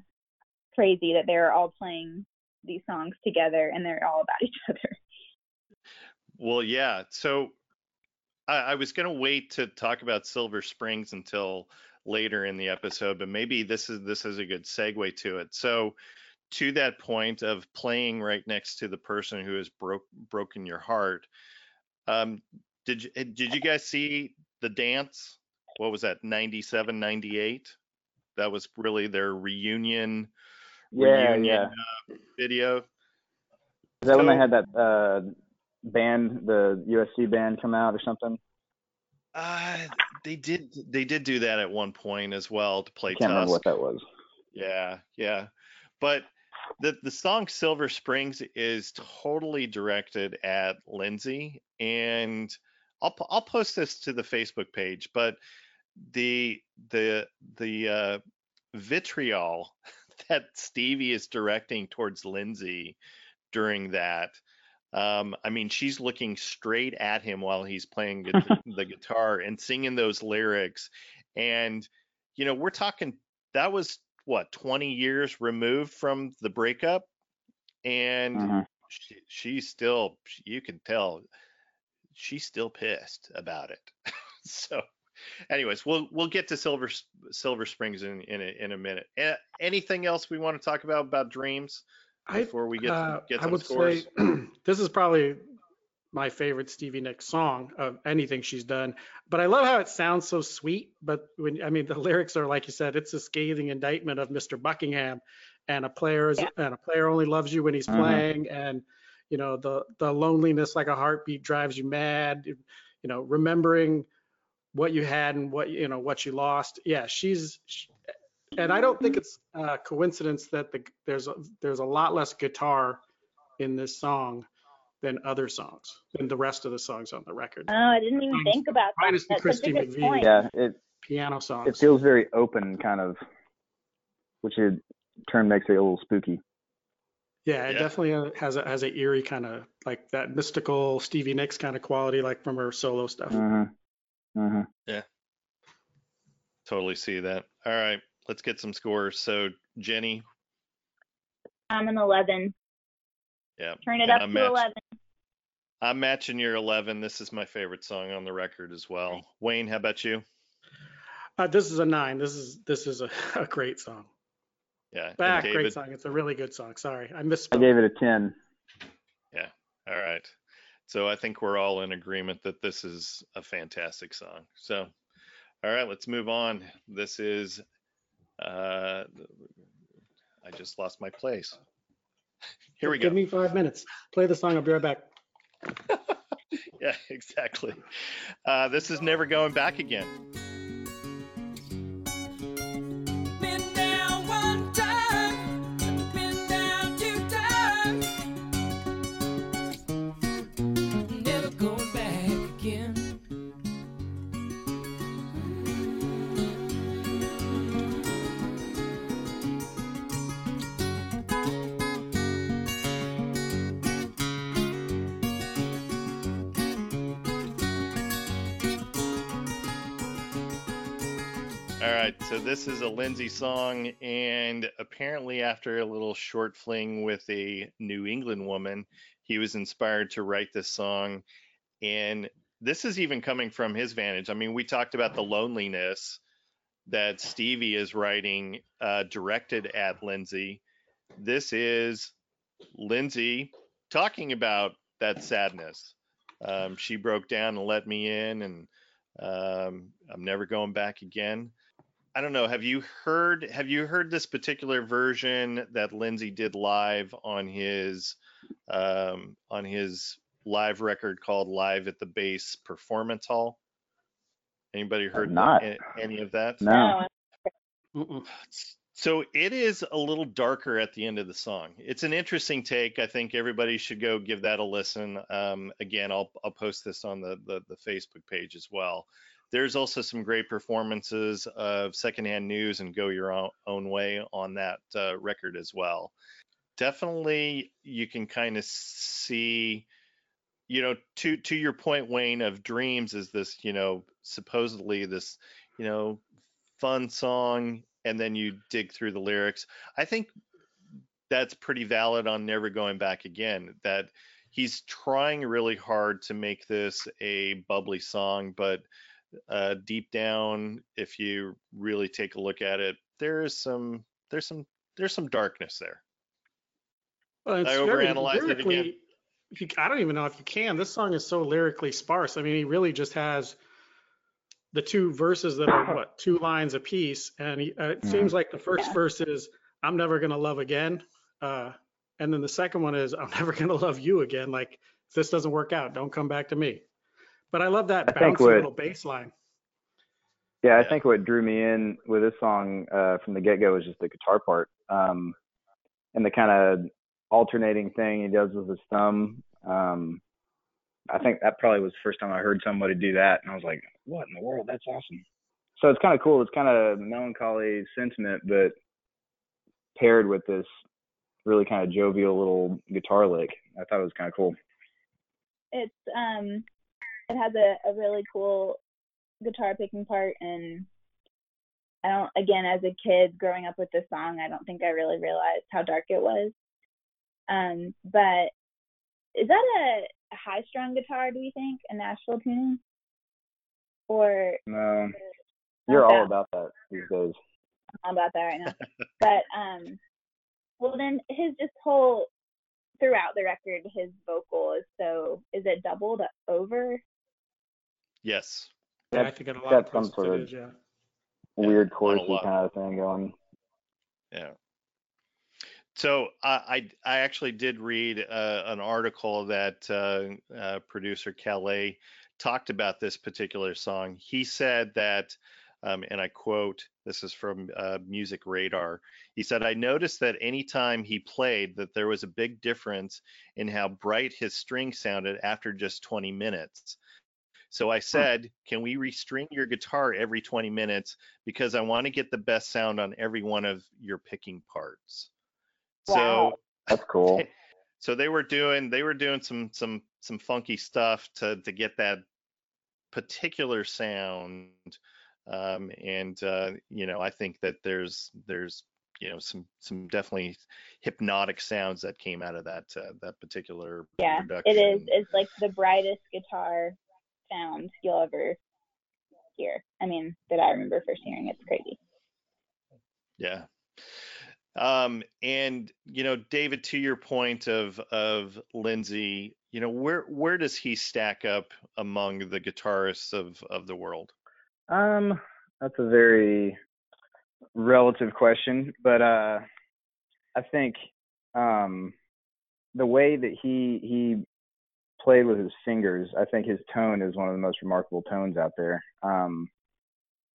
Speaker 4: crazy that they're all playing these songs together and they're all about [laughs] each other.
Speaker 1: well, yeah. So I, I was going to wait to talk about Silver Springs until later in the episode, but maybe this is this is a good segue to it. So to that point of playing right next to the person who has broke broken your heart, um, did you did you guys see the dance? What was that? 97, 98? That was really their reunion
Speaker 3: yeah,
Speaker 1: reunion
Speaker 3: yeah.
Speaker 1: uh, video.
Speaker 3: Is that when they had that uh, band, the USC band, come out or something?
Speaker 1: Uh, they did they did do that at one point as well to play
Speaker 3: I can't remember what that was.
Speaker 1: Yeah, yeah. But the the song Silver Springs is totally directed at Lindsey and I'll I'll post this to the Facebook page, but the the the uh vitriol [laughs] that Stevie is directing towards Lindsey during that um, I mean, she's looking straight at him while he's playing gu- [laughs] the guitar and singing those lyrics. And, you know, we're talking that was what 20 years removed from the breakup, and
Speaker 3: Mhm.
Speaker 1: she, she's still, you can tell, she's still pissed about it. [laughs] so, anyways, we'll we'll get to Silver Silver Springs in in a, in a minute. A- anything else we want to talk about about Dreams
Speaker 2: I,
Speaker 1: before we get
Speaker 2: uh,
Speaker 1: get
Speaker 2: I would
Speaker 1: scores?
Speaker 2: say [clears throat] this is probably my favorite Stevie Nicks song of anything she's done. But I love how it sounds so sweet. But when I mean the lyrics are like you said, it's a scathing indictment of Mr. Buckingham, and a player is
Speaker 4: Yeah.
Speaker 2: and a player only loves you when he's
Speaker 3: Mhm.
Speaker 2: playing, and you know the the loneliness like a heartbeat drives you mad. You know, remembering what you had and what you know what you lost. Yeah, she's. She, and I don't think it's a coincidence that the, there's a, there's a lot less guitar in this song than other songs, than the rest of the songs on the record.
Speaker 4: Oh, I didn't even
Speaker 2: Minus-
Speaker 4: think about that.
Speaker 2: minus the
Speaker 4: That's a
Speaker 2: Christy
Speaker 4: good
Speaker 2: McVie.
Speaker 4: point.
Speaker 3: Yeah, it
Speaker 2: piano songs.
Speaker 7: It feels very open, kind of, which in turn makes it a little spooky.
Speaker 2: Yeah, it
Speaker 1: Yeah.
Speaker 2: definitely uh, has a has a eerie kind of like that mystical Stevie Nicks kind of quality, like from her solo stuff.
Speaker 7: Mm-hmm. Mm-hmm.
Speaker 1: Totally see that. All right, let's get some scores. So Jenny,
Speaker 4: I'm an 11.
Speaker 1: yeah,
Speaker 4: Turn it
Speaker 1: and
Speaker 4: up
Speaker 1: I'm
Speaker 4: to
Speaker 1: match-
Speaker 4: 11.
Speaker 1: I'm matching your 11. This is my favorite song on the record as well. Wayne, how about you?
Speaker 2: Uh, this is a nine. This is this is a, [laughs] a great song.
Speaker 1: Yeah, and
Speaker 2: Back, great song. It's a really good song. Sorry, I
Speaker 7: missed.
Speaker 2: I
Speaker 7: gave it a ten. Yeah.
Speaker 1: All right. So I think we're all in agreement that this is a fantastic song. So, all right, let's move on. This is, uh, I just lost my place. [laughs] Here we go.
Speaker 2: Give me five minutes. Play the song. I'll be right back. [laughs]
Speaker 1: Yeah, exactly. Uh, this is Never Going Back Again. All right, so this is a Lindsey song, and apparently, after a little short fling with a New England woman, he was inspired to write this song. And this is even coming from his vantage. I mean, we talked about the loneliness that Stevie is writing uh, directed at Lindsey. This is Lindsey talking about that sadness. Um, she broke down and let me in, and um, I'm never going back again. I don't know. Have you heard have you heard this particular version that Lindsey did live on his um, on his live record called Live at the Bass Performance Hall? Anybody heard
Speaker 7: not.
Speaker 1: a- any of that?
Speaker 7: No.
Speaker 1: So it is a little darker at the end of the song. It's an interesting take. I think everybody should go give that a listen. Um, again, I'll I'll post this on the, the the Facebook page as well. There's also some great performances of Secondhand News and Go Your Own, Way on that uh, record as well. Definitely, you can kind of see, you know, to to your point, Wayne, of Dreams is this, you know, supposedly this, you know, fun song and then you dig through the lyrics. I think that's pretty valid on Never Going Back Again. That he's trying really hard to make this a bubbly song, but uh, deep down, if you really take a look at it, there is some there's some there's some darkness there.
Speaker 2: Well, it's
Speaker 1: I
Speaker 2: very
Speaker 1: overanalyzed it again.
Speaker 2: if you- I don't even know if you can. This song is so lyrically sparse. I mean, he really just has the two verses that are what two lines a piece, and he, uh, it
Speaker 7: Mhm.
Speaker 2: seems like the first verse is "I'm never gonna love again," uh, and then the second one is "I'm [laughs] never gonna love you again." Like if this doesn't work out, don't come back to me. But I love that
Speaker 7: I
Speaker 2: bouncy
Speaker 7: what-
Speaker 2: little bass line.
Speaker 7: Yeah, I
Speaker 1: Yeah.
Speaker 7: think what drew me in with this song uh, from the get go was just the guitar part um, and the kind of alternating thing he does with his thumb. Um, I think that probably was the first time I heard somebody do that, and I was like, "What in the world? That's awesome!" So it's kind of cool. It's kind of melancholy sentiment, but paired with this really kind of jovial little guitar lick. I thought it was kind of cool.
Speaker 4: It's um, it has a, a really cool guitar picking part, and I don't. Again, as a kid growing up with this song, I don't think I really realized how dark it was. Um, but is that a, high strung guitar? Do you think a Nashville tuning, or
Speaker 7: No, you're all about that these days.
Speaker 4: I'm about that right now. but um, well then his just whole throughout the record, his vocal is so is it doubled over?
Speaker 1: Yes.
Speaker 2: Yeah, I
Speaker 7: That's
Speaker 2: think in a lot
Speaker 7: got
Speaker 2: of
Speaker 7: some sort
Speaker 2: it
Speaker 7: of-
Speaker 2: is. Yeah.
Speaker 7: Weird
Speaker 1: on a
Speaker 7: chorusy
Speaker 1: lot.
Speaker 7: kind of thing going.
Speaker 1: Yeah. So I I, I actually did read uh, an article that uh, uh, producer Caillat talked about this particular song. He said that, um, and I quote, this is from uh, Music Radar. He said, "I noticed that anytime he played, that there was a big difference in how bright his string sounded after just 20 minutes." So I said, can we restring your guitar every 20 minutes because I want to get the best sound on every one of your picking parts.
Speaker 4: Wow.
Speaker 1: So
Speaker 7: That's cool. [laughs]
Speaker 1: so they were doing they were doing some some some funky stuff to to get that particular sound um and uh you know i think that there's there's you know some some definitely hypnotic sounds that came out of that uh, that particular
Speaker 4: Yeah,
Speaker 1: production
Speaker 4: it is. It's like the brightest guitar sound you'll ever hear. I mean, that I remember first hearing. It's crazy.
Speaker 1: Yeah. Um, and you know, David, to your point of of Lindsey, you know, where where does he stack up among the guitarists of of the world?
Speaker 3: Um, that's a very relative question, but uh, I think um, the way that he he played with his fingers, I think his tone is one of the most remarkable tones out there. Um,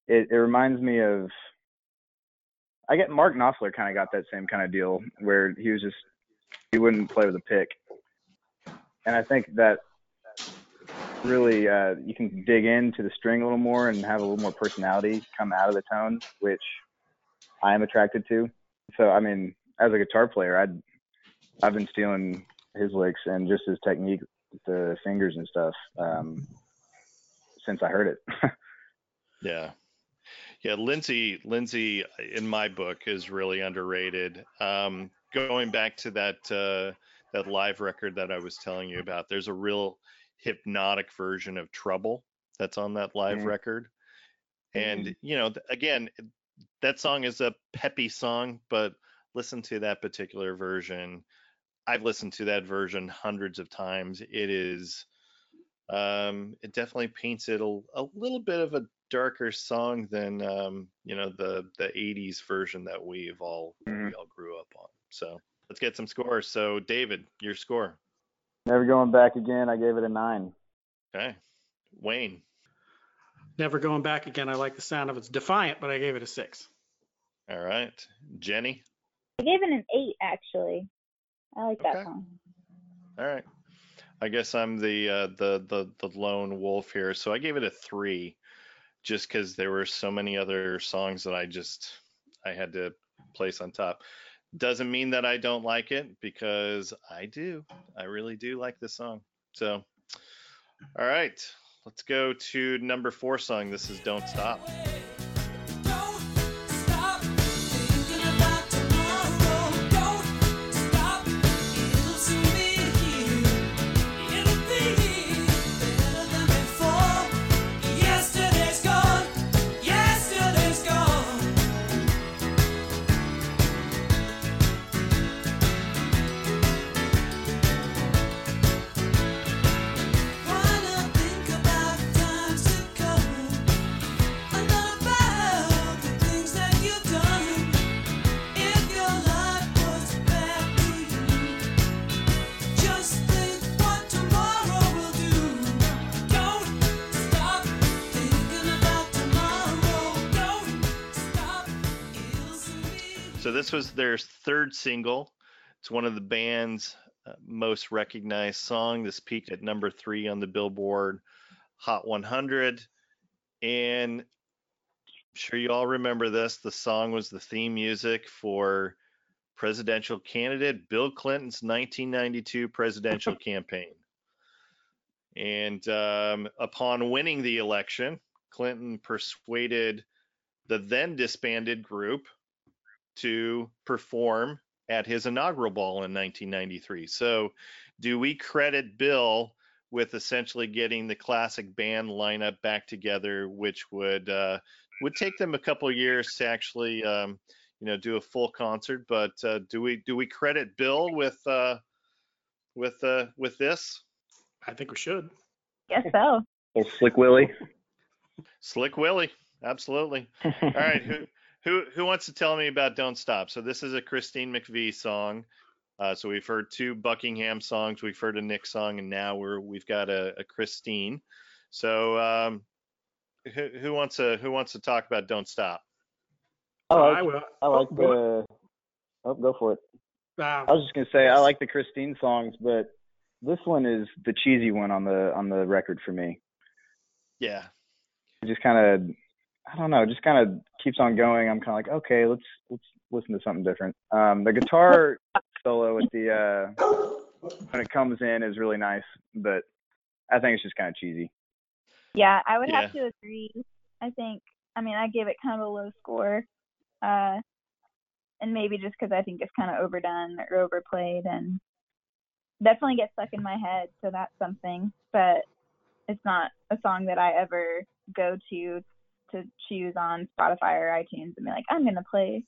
Speaker 3: it, it reminds me of I get Mark Knopfler kind of got that same kind of deal where he was just he wouldn't play with a pick, and I think that really uh, you can dig into the string a little more and have a little more personality come out of the tone, which I am attracted to. So I mean, as a guitar player, I'd I've been stealing his licks and just his technique, the fingers and stuff, um, since I heard it. [laughs]
Speaker 1: Yeah. Yeah, Lindsey, Lindsey, in my book, is really underrated. Um, going back to that uh, that live record that I was telling you about, there's a real hypnotic version of Trouble that's on that live
Speaker 3: Mhm.
Speaker 1: record. And you know, th- again, that song is a peppy song, but listen to that particular version. I've listened to that version hundreds of times. It is, um, it definitely paints it a, a little bit of a darker song than, um, you know, the the '80s version that we've all
Speaker 3: Mhm.
Speaker 1: we all grew up on. So let's get some scores. So David, your score.
Speaker 7: Never going back again. I gave it a nine.
Speaker 1: Okay, Wayne.
Speaker 2: Never going back again. I like the sound of it. It's defiant, but I gave it a six.
Speaker 1: All right, Jenny.
Speaker 4: I gave it an eight actually. I like that
Speaker 1: Okay.
Speaker 4: song.
Speaker 1: All right. I guess I'm the uh, the the the lone wolf here, so I gave it a three, just because there were so many other songs that I just I had to place on top. Doesn't mean that I don't like it because I do. I really do like this song. So, all right, let's go to number four song. This is "Don't Stop." This was their third single. It's one of the band's uh, most recognized song. This peaked at number three on the Billboard Hot 100, and I'm sure you all remember this. The song was the theme music for presidential candidate Bill Clinton's 1992 presidential [laughs] campaign. And um, upon winning the election, Clinton persuaded the then disbanded group to perform at his inaugural ball in 1993. So, do we credit Bill with essentially getting the classic band lineup back together, which would uh, would take them a couple of years to actually, um, you know, do a full concert? But uh, do we do we credit Bill with uh, with uh, with this?
Speaker 2: I think we should.
Speaker 4: Guess so.
Speaker 3: Old Slick Willie.
Speaker 1: Slick Willie, absolutely. [laughs] All right, who who who wants to tell me about "Don't Stop"? So this is a Christine McVie song. Uh, so we've heard two Buckingham songs, we've heard a Nick song, and now we're we've got a, a Christine. So um, who, who wants to who wants to talk about "Don't Stop"?
Speaker 7: I
Speaker 2: I will.
Speaker 7: I like
Speaker 2: Oh, go-
Speaker 7: the. Oh, go for it.
Speaker 2: uh,
Speaker 3: I was just gonna say I like the Christine songs, but this one is the cheesy one on the on the record for me.
Speaker 1: Yeah.
Speaker 7: Just kind of, I don't know, just kind of keeps on going. I'm kind of like, okay, let's let's listen to something different. Um, the guitar solo at the uh, when it comes in is really nice, but I think it's just kind of cheesy.
Speaker 4: Yeah, I would have to agree. I think, I mean, I gave it kind of a low score. Uh, and maybe just because I think it's kind of overdone or overplayed and definitely gets stuck in my head. So that's something. But it's not a song that I ever go to to choose on Spotify or iTunes and be like, I'm going to play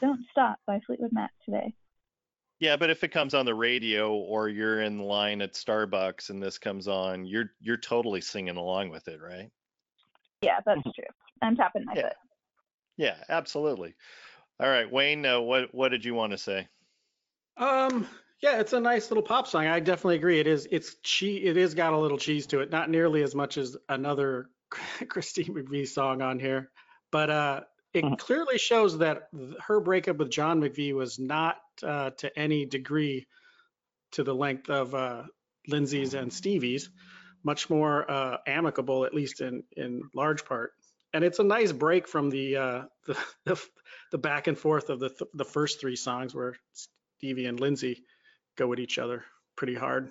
Speaker 4: Don't Stop by Fleetwood Mac today.
Speaker 1: Yeah, but if it comes on the radio or you're in line at Starbucks and this comes on, you're you're totally singing along with it, right?
Speaker 4: Yeah, that's true. I'm tapping my
Speaker 1: Yeah.
Speaker 4: foot.
Speaker 1: Yeah, absolutely. All right, Wayne, uh, what what did you want to say?
Speaker 2: Um, yeah, it's a nice little pop song. I definitely agree. It is. It's che- It is got a little cheese to it. Not nearly as much as another [laughs] Christine McVie song on here, but uh, it
Speaker 7: Mhm.
Speaker 2: clearly shows that th- her breakup with John McVie was not uh, to any degree to the length of uh, Lindsey's and Stevie's. Much more uh, amicable, at least in in large part. And it's a nice break from the uh, [laughs] the, the the back and forth of the th- the first three songs where Stevie and Lindsay go at each other pretty hard.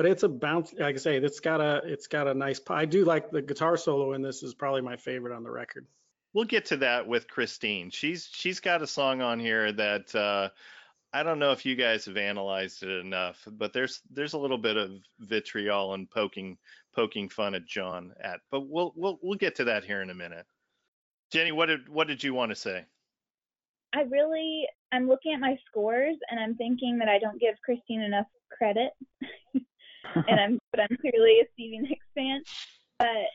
Speaker 2: But it's a bounce, like I say, it's got a it's got a nice. I do like the guitar solo in this is probably my favorite on the record.
Speaker 1: We'll get to that with Christine. She's she's got a song on here that uh, I don't know if you guys have analyzed it enough, but there's there's a little bit of vitriol and poking poking fun at John at. But we'll we'll we'll get to that here in a minute. Jenny, what did what did you want to say?
Speaker 4: I really, I'm looking at my scores and I'm thinking that I don't give Christine enough credit. [laughs] and I'm, but I'm clearly a Stevie Nicks fan. But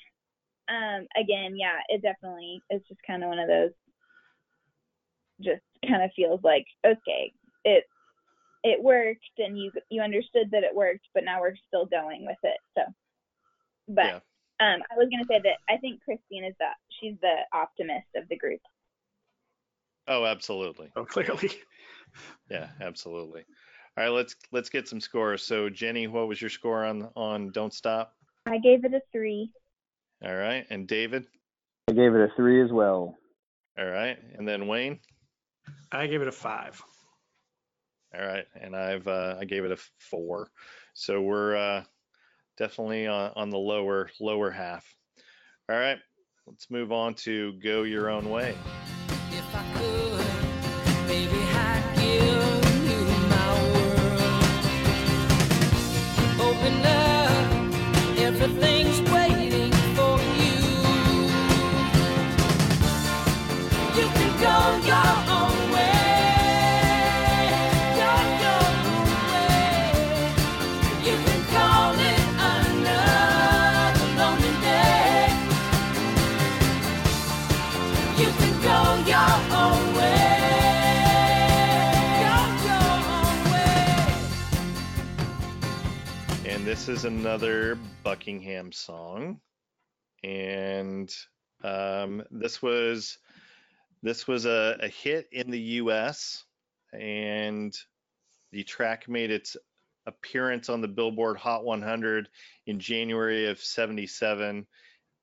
Speaker 4: um, again, yeah, it definitely is just kind of one of those. Just kind of feels like okay, it it worked and you you understood that it worked, but now we're still going with it. So, but
Speaker 1: Yeah.
Speaker 4: um, I was gonna say that I think Christine is the she's the optimist of the group.
Speaker 1: Oh, absolutely.
Speaker 2: Oh, clearly,
Speaker 1: Yeah, absolutely. All right, let's let's get some scores. So Jenny, what was your score on on Don't Stop?
Speaker 4: I gave it a three.
Speaker 1: All right, and David.
Speaker 7: I gave it a three as well.
Speaker 1: All right, and then Wayne.
Speaker 2: I gave it a five.
Speaker 1: All right, and I've uh, I gave it a four. So we're uh, definitely on, on the lower lower half. All right, let's move on to Go Your Own Way. This is another Buckingham song. And um, this was this was a, a hit in the US and the track made its appearance on the Billboard Hot 100 in January of 77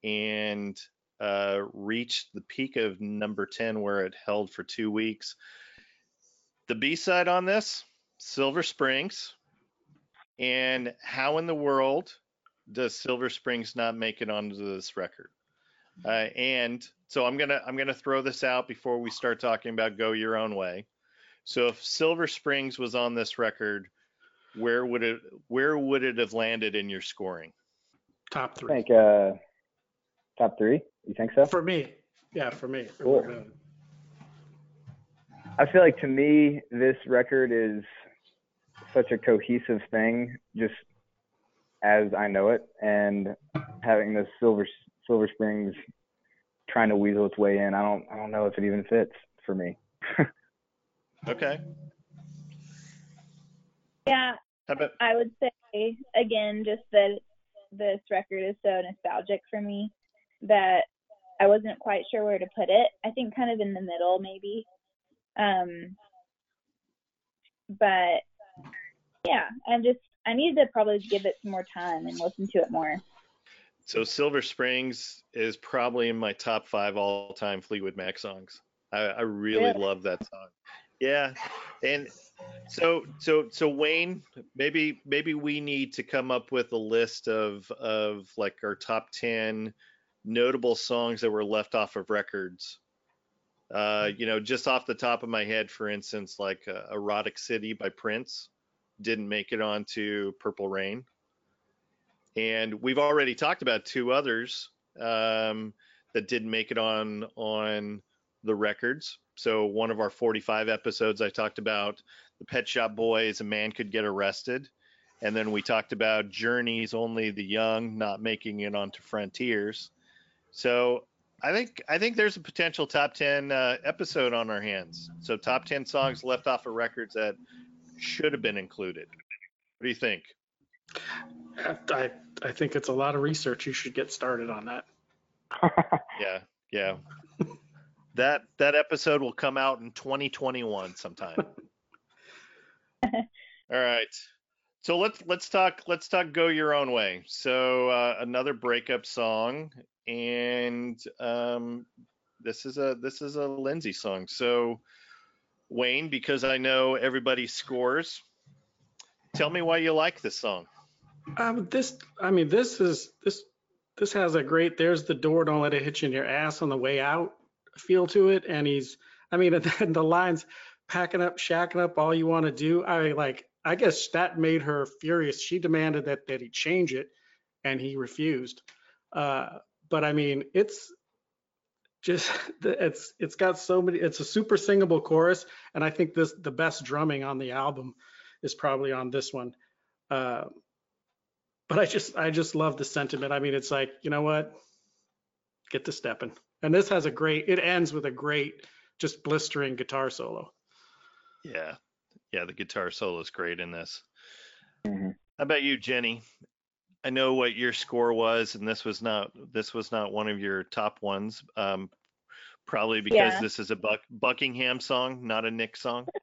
Speaker 1: and uh, reached the peak of number 10 where it held for two weeks. The B side on this, Silver Springs. And how in the world does Silver Springs not make it onto this record? Uh, and so I'm gonna I'm gonna throw this out before we start talking about Go Your Own Way. So if Silver Springs was on this record, where would it where would it have landed in your scoring?
Speaker 2: Top three.
Speaker 7: I
Speaker 2: three
Speaker 7: think uh, top three. You think so?
Speaker 2: for me. Yeah, for me.
Speaker 7: Cool. I feel like to me, this record is such a cohesive thing, just as I know it, and having this Silver Silver Springs trying to weasel its way in, I don't I don't know if it even fits for me. [laughs]
Speaker 1: Okay.
Speaker 4: Yeah,
Speaker 1: How about
Speaker 4: I would say again just that this record is so nostalgic for me that I wasn't quite sure where to put it. I think kind of in the middle maybe. Um but yeah, I'm just I need to probably give it some more time and listen to it more.
Speaker 1: So Silver Springs is probably in my top five all-time Fleetwood Mac songs. I, I really,
Speaker 4: Really?
Speaker 1: love that song. Yeah, and so so so Wayne, maybe maybe we need to come up with a list of of like our top ten notable songs that were left off of records. Uh, you know, just off the top of my head, for instance, like uh, "Erotic City" by Prince didn't make it onto Purple Rain, and we've already talked about two others um, that didn't make it on on the records. So one of our 45 episodes, I talked about the Pet Shop Boys, "A Man Could Get Arrested," and then we talked about Journey's "Only the Young" not making it onto Frontiers. So I think I think there's a potential top 10 uh, episode on our hands. So top 10 songs left off of records that should have been included. What do you think?
Speaker 2: I, I think it's a lot of research. You should get started on that. [laughs]
Speaker 1: Yeah, yeah. that that episode will come out in 2021 sometime. [laughs] All right. So let's let's talk let's talk go your own way. So uh, another breakup song, and um, this is a this is a Lindsey song. So Wayne, because I know everybody scores, tell me why you like this song.
Speaker 2: Um, this, I mean, this is this this has a great. There's the door. Don't let it hit you in your ass on the way out. Feel to it, and he's. I mean, [laughs] and then the lines, packing up, shacking up, all you want to do. I like. I guess that made her furious. She demanded that that he change it, and he refused. Uh, but I mean, it's just it's it's got so many. It's a super singable chorus, and I think this the best drumming on the album is probably on this one. Uh, but I just I just love the sentiment. I mean, it's like you know what, get to stepping. And this has a great. It ends with a great, just blistering guitar solo.
Speaker 1: Yeah, yeah, the guitar solo is great in this.
Speaker 7: Mhm.
Speaker 1: How about you, Jenny? I know what your score was, and this was not this was not one of your top ones. Um, probably because
Speaker 4: Yeah.
Speaker 1: this is a Buck, Buckingham song, not a Nick song. [laughs]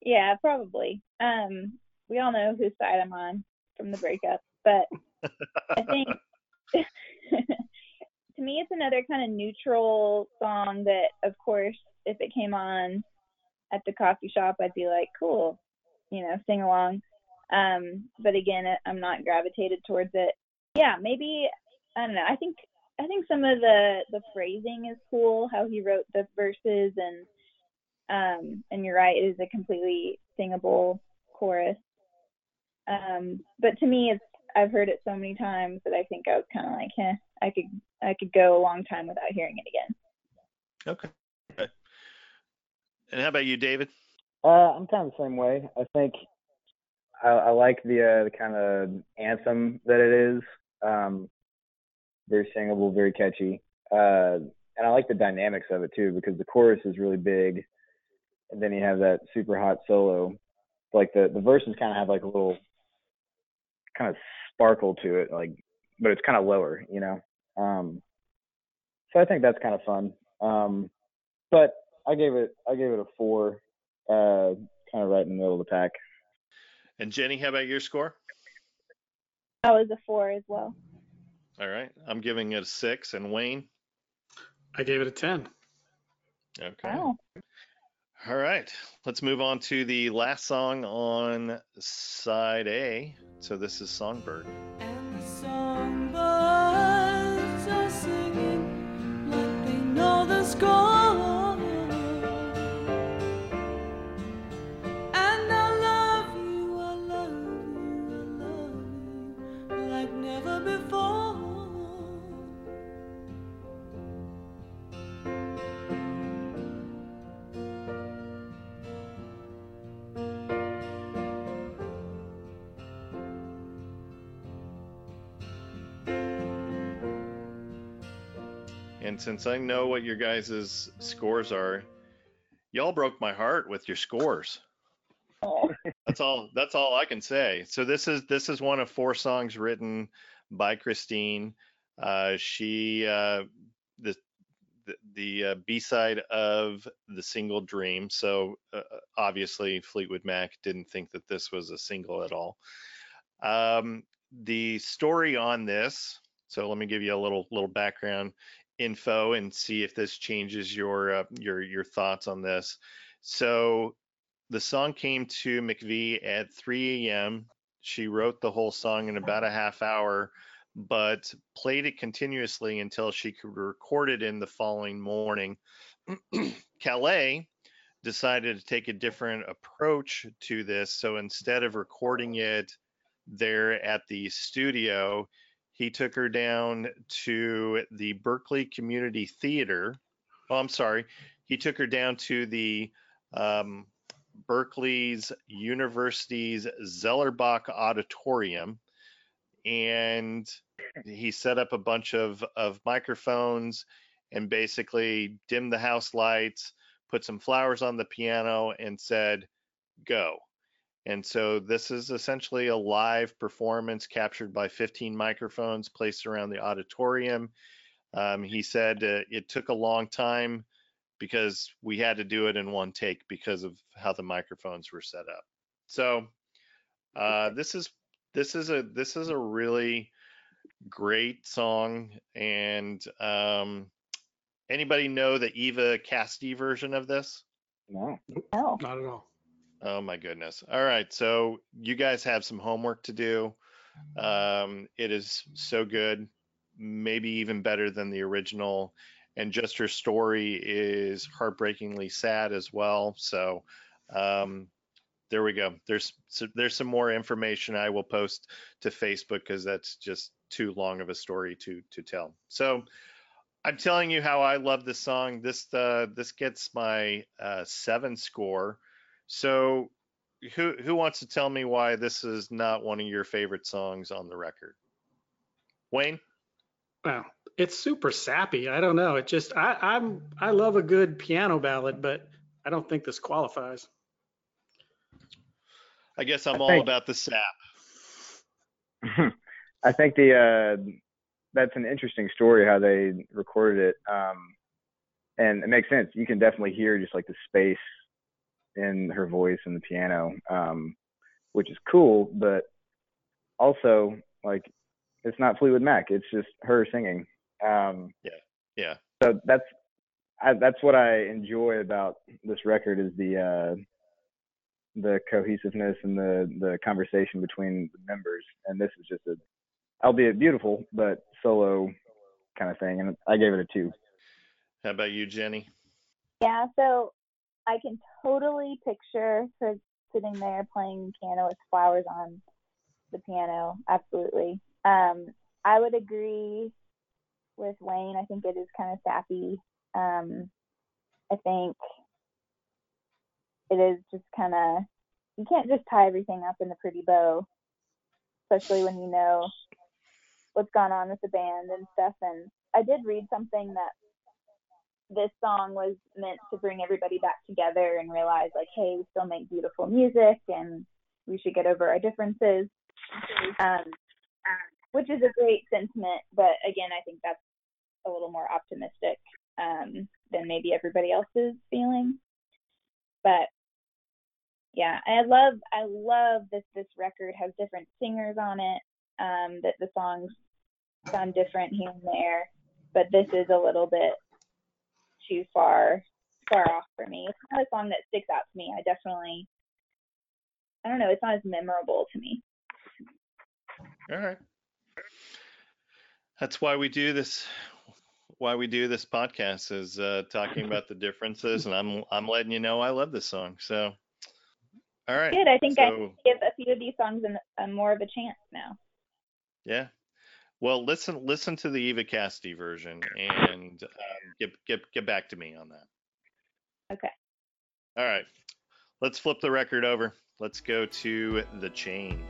Speaker 4: Yeah, probably. Um, we all know whose side I'm on from the breakup, but I think [laughs] [laughs] to me it's another kind of neutral song that, of course, if it came on at the coffee shop, I'd be like, cool, you know, sing along. Um, but again, I- I'm not gravitated towards it. Yeah, maybe I don't know. I think I think some of the the phrasing is cool. How he wrote the verses and um, and you're right, it is a completely singable chorus. Um, but to me, it's I've heard it so many times that I think I was kind of like, eh, I could I could go a long time without hearing it again.
Speaker 1: Okay. okay. And how about you, David?
Speaker 7: Uh, I'm kind of the same way. I think I, I like the uh, the kind of anthem that it is. Um, very singable, very catchy, uh, and I like the dynamics of it too because the chorus is really big, and then you have that super hot solo. Like the the verses kind of have like a little kind of sparkle to it, like, but it's kind of lower, you know. Um, so I think that's kind of fun. Um, but I gave it I gave it a four uh, kind of right in the middle of the pack.
Speaker 1: And Jenny, how about your score?
Speaker 4: I was a four as well.
Speaker 1: All right, I'm giving it a six. And Wayne?
Speaker 2: I gave it a 10.
Speaker 1: Okay.
Speaker 4: Wow.
Speaker 1: All right, let's move on to the last song on side A. So this is Songbird.
Speaker 6: And the songbirds are singing like they know the score. And
Speaker 1: since I know what your guys' scores are, y'all broke my heart with your scores. That's all. That's all I can say. So this is this is one of four songs written by Christine. Uh, she uh, the the, uh, B side of the single Dream. So uh, obviously Fleetwood Mac didn't think that this was a single at all. Um, the story on this. So let me give you a little little background info and see if this changes your uh, your your thoughts on this. So the song came to McVie at 3 a.m. She wrote the whole song in about a half hour, but played it continuously until she could record it in the following morning. [clears throat] Caillat decided to take a different approach to this. So instead of recording it there at the studio, he took her down to the Berkeley Community Theater. Oh, I'm sorry. He took her down to the um, Berkeley's University's Zellerbach Auditorium, and he set up a bunch of of microphones and basically dimmed the house lights, put some flowers on the piano, and said, "Go." And so this is essentially a live performance captured by 15 microphones placed around the auditorium. Um, he said uh, it took a long time because we had to do it in one take because of how the microphones were set up. So uh, this is this is a this is a really great song. And um, anybody know the Eva Cassidy version of this?
Speaker 7: No.
Speaker 4: No.
Speaker 2: Not at all.
Speaker 1: Oh my goodness. All right. So you guys have some homework to do. Um, it is so good, maybe even better than the original. And just her story is heartbreakingly sad as well. So um, there we go. There's so there's some more information I will post to Facebook because that's just too long of a story to to tell. So I'm telling you how I love this song. This uh, this gets my uh, seven score. So, who who wants to tell me why this is not one of your favorite songs on the record? Wayne?
Speaker 2: Well, it's super sappy. I don't know. It just I, I'm I love a good piano ballad, but I don't think this qualifies.
Speaker 1: I guess I'm
Speaker 7: I
Speaker 1: all
Speaker 7: think-
Speaker 1: about the sap. [laughs]
Speaker 7: I think the uh, that's an interesting story how they recorded it, um, and it makes sense. You can definitely hear just like the space in her voice and the piano, um, which is cool. But also, like, it's not Fleetwood Mac; it's just her singing. Um,
Speaker 1: Yeah.
Speaker 7: so that's I, that's what I enjoy about this record is the uh, the cohesiveness and the the conversation between the members. And this is just a, albeit beautiful, but solo kind of thing. And I gave it a two.
Speaker 1: How about you, Jenny?
Speaker 4: Yeah, so I can totally picture her sitting there playing piano with flowers on the piano. Absolutely. Um, I would agree with Wayne. I think it is kind of sappy. Um, I think it is just kind of you can't just tie everything up in a pretty bow, especially when you know what's gone on with the band and stuff. And I did read something that this song was meant to bring everybody back together and realize like hey we still make beautiful music and we should get over our differences. Um, which is a great sentiment but again i think that's a little more optimistic um, than maybe everybody else is feeling. But yeah i love i love that this record has different singers on it um, that the songs sound different here and there but this is a little bit too far far off for me. It's not a song that sticks out to me. I definitely I don't know, it's not as memorable to me.
Speaker 1: All right. That's why we do this. Why we do this podcast is uh, talking about the differences, and I'm I'm letting you know I love this song. So, all right.
Speaker 4: Good. I think I give a few of these songs an, a more of a chance now.
Speaker 1: Yeah. Well, listen listen to the Eva Cassidy version and um, get get get back to me on that.
Speaker 4: Okay.
Speaker 1: All right. Let's flip the record over. Let's go to the chain.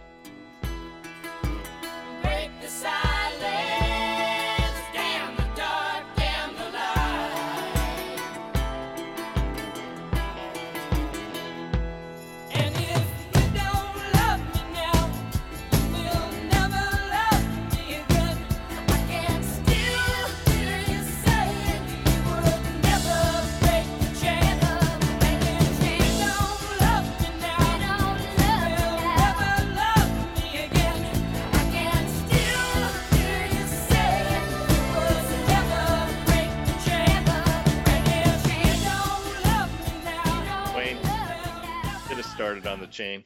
Speaker 6: Chain?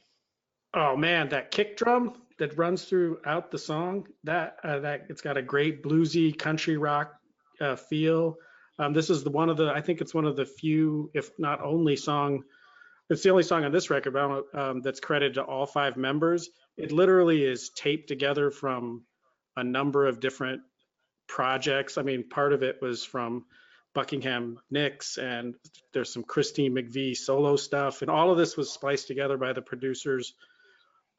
Speaker 2: Oh man, that kick drum that runs throughout the song, that uh, that it's got a great bluesy country rock uh, feel. Um, this is the one of the I think it's one of the few, if not only song. It's the only song on this record, um, that's credited to all five members. It literally is taped together from a number of different projects. I mean, part of it was from Buckingham Nicks, and there's some Christine McVie solo stuff, and all of this was spliced together by the producers.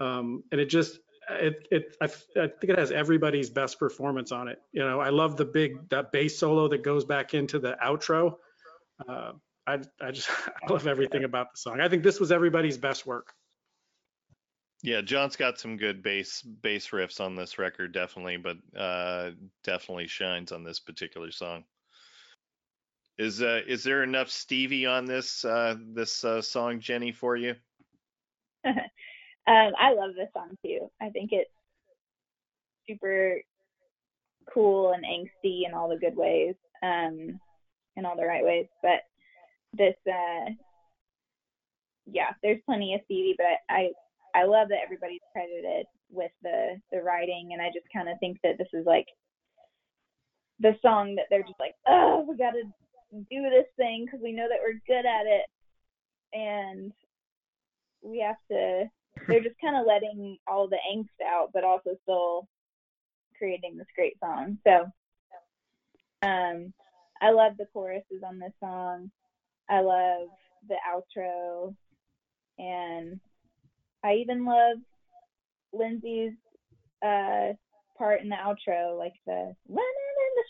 Speaker 2: Um, and it just, it, it, I, I think it has everybody's best performance on it. You know, I love the big that bass solo that goes back into the outro. Uh, I, I just, [laughs] I love everything about the song. I think this was everybody's best work.
Speaker 1: Yeah, John's got some good bass bass riffs on this record, definitely, but uh, definitely shines on this particular song. Is uh, is there enough Stevie on this uh, this uh, song, Jenny, for you? [laughs]
Speaker 4: um, I love this song too. I think it's super cool and angsty in all the good ways, um, in all the right ways. But this, uh, yeah, there's plenty of Stevie, but I, I love that everybody's credited with the the writing, and I just kind of think that this is like the song that they're just like, oh, we got to do this thing because we know that we're good at it, and we have to. They're just kind of letting all the angst out, but also still creating this great song. So, um, I love the choruses on this song. I love the outro, and I even love Lindsey's uh, part in the outro, like the running in the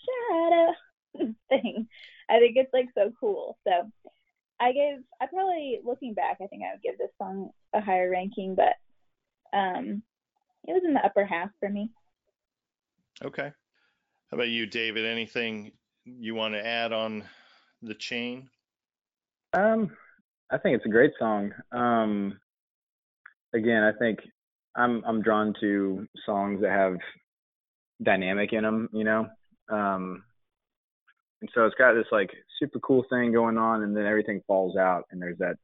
Speaker 4: shadow [laughs] thing. I think it's like so cool. So I gave, I probably looking back, I think I would give this song a higher ranking, but um, it was in the upper half for me.
Speaker 1: Okay. How about you, David? Anything you want to add on the chain?
Speaker 7: Um, I think it's a great song. Um, again, I think I'm I'm drawn to songs that have dynamic in them, you know. Um, and so it's got this like super cool thing going on, and then everything falls out, and there's that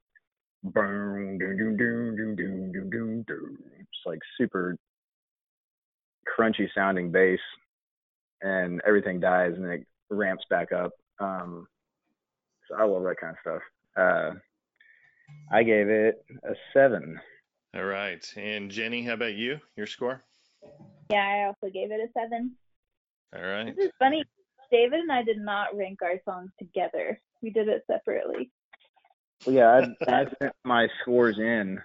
Speaker 7: boom, doom, doom, doom, doom, doom, doom, doom, doom. It's like super crunchy sounding bass, and everything dies, and it ramps back up. Um, so I love that kind of stuff. Uh, I gave it a seven.
Speaker 1: All right. And Jenny, how about you? Your score?
Speaker 4: Yeah, I also gave it a seven.
Speaker 1: All right.
Speaker 4: This is funny. David and I did not rank our songs together. We did it separately.
Speaker 7: Well, yeah, I, I sent my scores in,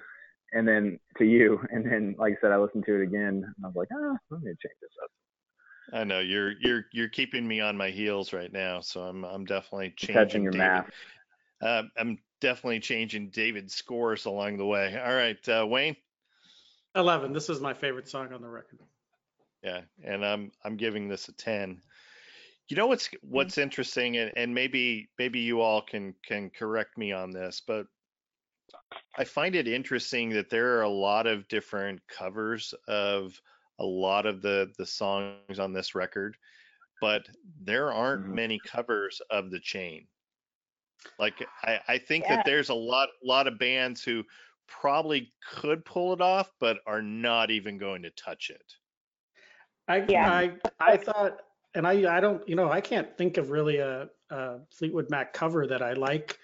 Speaker 7: and then to you, and then like I said, I listened to it again, and I was like, ah, let me change this up.
Speaker 1: I know you're you're you're keeping me on my heels right now, so I'm I'm definitely changing
Speaker 7: Catching your
Speaker 1: David.
Speaker 7: math.
Speaker 1: Uh, I'm definitely changing David's scores along the way. All right, uh, Wayne.
Speaker 2: 11. This is my favorite song on the record.
Speaker 1: Yeah, and I'm I'm giving this a 10. You know what's what's interesting, and, and maybe maybe you all can can correct me on this, but I find it interesting that there are a lot of different covers of a lot of the the songs on this record, but there aren't
Speaker 7: Mhm.
Speaker 1: many covers of the chain. Like I, I think
Speaker 4: Yeah.
Speaker 1: that there's a lot lot of bands who probably could pull it off, but are not even going to touch it.
Speaker 2: I,
Speaker 4: Yeah.
Speaker 2: I, I thought, and I, I don't, you know, I can't think of really a, a Fleetwood Mac cover that I like.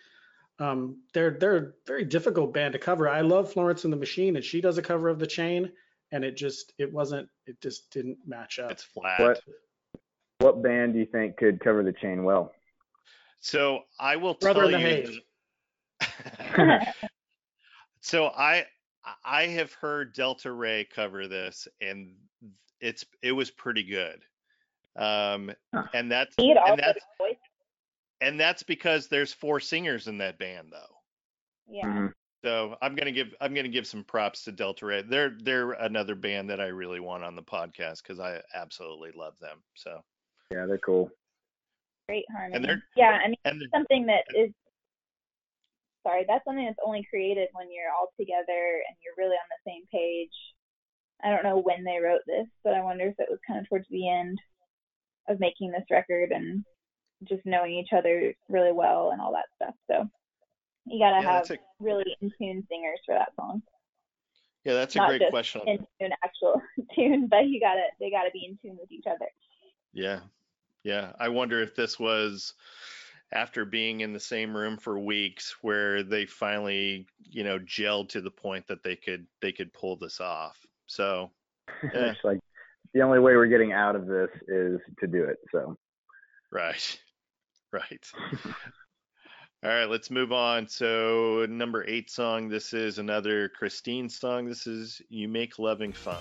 Speaker 2: Um, they're they're a very difficult band to cover. I love Florence and the Machine, and she does a cover of the Chain, and it just it wasn't it just didn't match up.
Speaker 1: It's flat.
Speaker 7: What what band do you think could cover the chain well?
Speaker 1: So I will
Speaker 2: Brother
Speaker 1: tell you. [laughs] So I I have heard Delta Rae cover this, and it's it was pretty good. Um,
Speaker 7: Huh.
Speaker 1: and that's
Speaker 4: He had
Speaker 1: and that's and that's because there's four singers in that band though.
Speaker 4: Yeah.
Speaker 7: Mhm.
Speaker 1: So I'm gonna give I'm gonna give some props to Delta Rae. They're they're another band that I really want on the podcast because I absolutely love them. So
Speaker 7: Yeah, they're cool.
Speaker 4: Great harmony.
Speaker 1: they're-
Speaker 4: yeah, I mean
Speaker 1: and they're-
Speaker 4: something that is sorry, that's something that's only created when you're all together and you're really on the same page. I don't know when they wrote this, but I wonder if it was kind of towards the end of making this record and just knowing each other really well and all that stuff. So you gotta
Speaker 1: yeah,
Speaker 4: have
Speaker 1: a
Speaker 4: really in tune singers for that song.
Speaker 1: Yeah, that's a
Speaker 4: Not
Speaker 1: great
Speaker 4: just
Speaker 1: question.
Speaker 4: in tune actual [laughs] tune, but you gotta they gotta be in tune with each other.
Speaker 1: Yeah. Yeah. I wonder if this was after being in the same room for weeks where they finally, you know, gelled to the point that they could they could pull this off. So Yeah. [laughs]
Speaker 7: it's like the only way we're getting out of this is to do it. So
Speaker 1: right. [laughs] Right. [laughs] All right, let's move on. So number eight song. This is another Christine song. This is "You Make Loving Fun."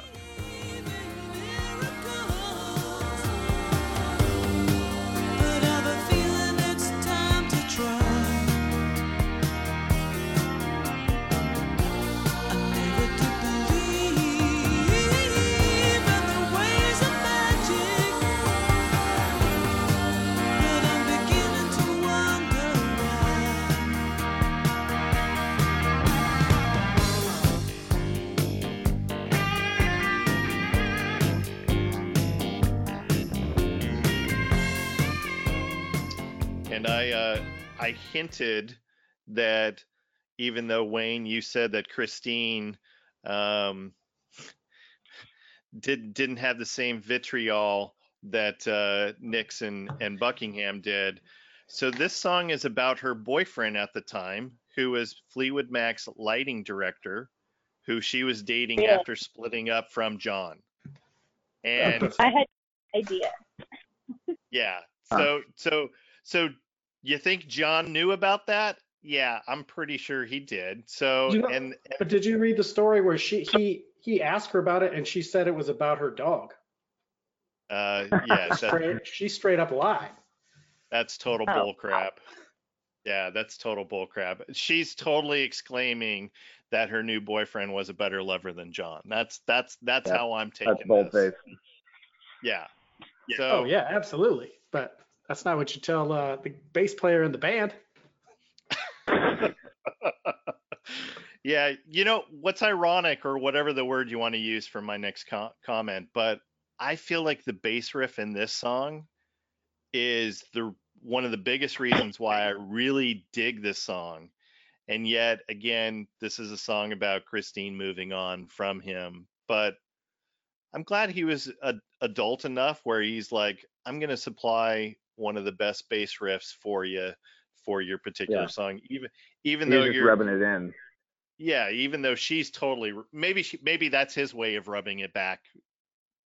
Speaker 6: I
Speaker 1: uh, I hinted that even though Wayne, you said that Christine um, did didn't have the same vitriol that uh, Nixon and Buckingham did. So this song is about her boyfriend at the time, who was Fleetwood Mac's lighting director, who she was dating
Speaker 4: Yeah.
Speaker 1: after splitting up from John. And
Speaker 4: I had no idea. [laughs]
Speaker 1: yeah. So so so you think John knew about that? Yeah, I'm pretty sure he did. So
Speaker 2: You know-
Speaker 1: and
Speaker 2: But did you read the story where she he he asked her about it and she said it was about her dog?
Speaker 1: uh [laughs] yeah, that,
Speaker 2: Straight, she straight up lied.
Speaker 1: that's total
Speaker 4: Oh.
Speaker 1: bull crap. Yeah, that's total bull crap. She's totally exclaiming that her new boyfriend was a better lover than John. That's that's that's
Speaker 7: That's-
Speaker 1: how I'm taking
Speaker 7: that's bold
Speaker 1: this.
Speaker 7: face.
Speaker 1: Yeah. So
Speaker 2: Oh yeah, absolutely. But that's not what you tell uh, the bass player in the band. [laughs]
Speaker 1: yeah, you know what's ironic, or whatever the word you want to use for my next co- comment, but I feel like the bass riff in this song is the one of the biggest reasons why I really dig this song. And yet, again, this is a song about Christine moving on from him. But I'm glad he was a, adult enough where he's like, I'm going to supply one of the best bass riffs for you for your particular
Speaker 7: Yeah.
Speaker 1: song, even even
Speaker 7: He was
Speaker 1: though
Speaker 7: just
Speaker 1: you're
Speaker 7: rubbing it in.
Speaker 1: yeah, even though she's totally maybe she maybe that's his way of rubbing it back.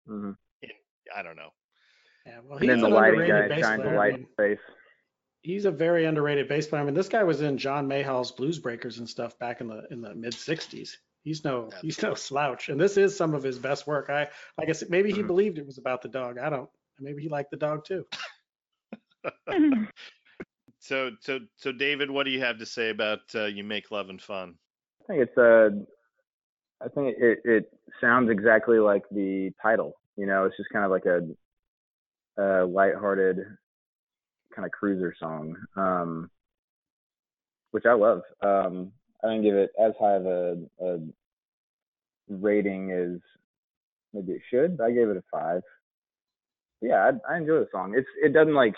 Speaker 7: hmm
Speaker 1: I don't know.
Speaker 2: Yeah, well,
Speaker 7: And then
Speaker 2: he's
Speaker 7: the
Speaker 2: an
Speaker 7: lighting
Speaker 2: underrated
Speaker 7: guy
Speaker 2: bass
Speaker 7: shines a
Speaker 2: player. I
Speaker 7: light
Speaker 2: mean,
Speaker 7: his face.
Speaker 2: he's a very underrated bass player. I mean, this guy was in John Mayall's Blues Breakers and stuff back in the in the mid '60s. He's no he's no slouch, and this is some of his best work. I I guess maybe he
Speaker 7: Mhm.
Speaker 2: believed it was about the dog. I don't. Maybe he liked the dog too. [laughs] [laughs]
Speaker 1: So so so David, what do you have to say about uh, you make love and fun?
Speaker 7: I think it's uh I think it it sounds exactly like the title. You know, it's just kind of like a a lighthearted kind of cruiser song, um, which I love. Um, I didn't give it as high of a, a rating as maybe it should. But I gave it a five. But yeah, I, I enjoy the song. It's it doesn't like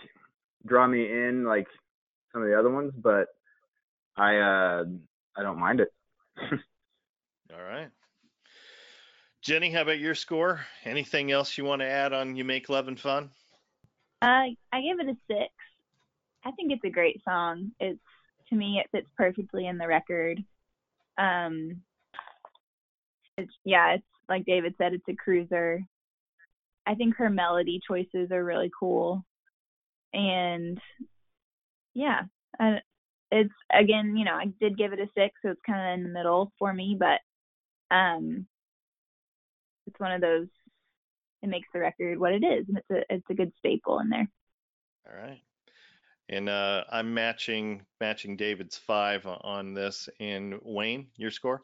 Speaker 7: draw me in like some of the other ones, but I uh I don't mind it. [laughs]
Speaker 1: All right. Jenny, how about your score? Anything else you want to add on you make love and fun?
Speaker 4: Uh, I give it a six. I think it's a great song. It's to me, it fits perfectly in the record. Um, it's yeah, it's like David said, it's a cruiser. I think her melody choices are really cool, and yeah, I, it's again, you know, I did give it a six, so it's kind of in the middle for me, but um, it's one of those. It makes the record what it is, and it's a it's a good staple in there.
Speaker 1: All right. And uh, I'm matching matching David's five on this. And Wayne, your score?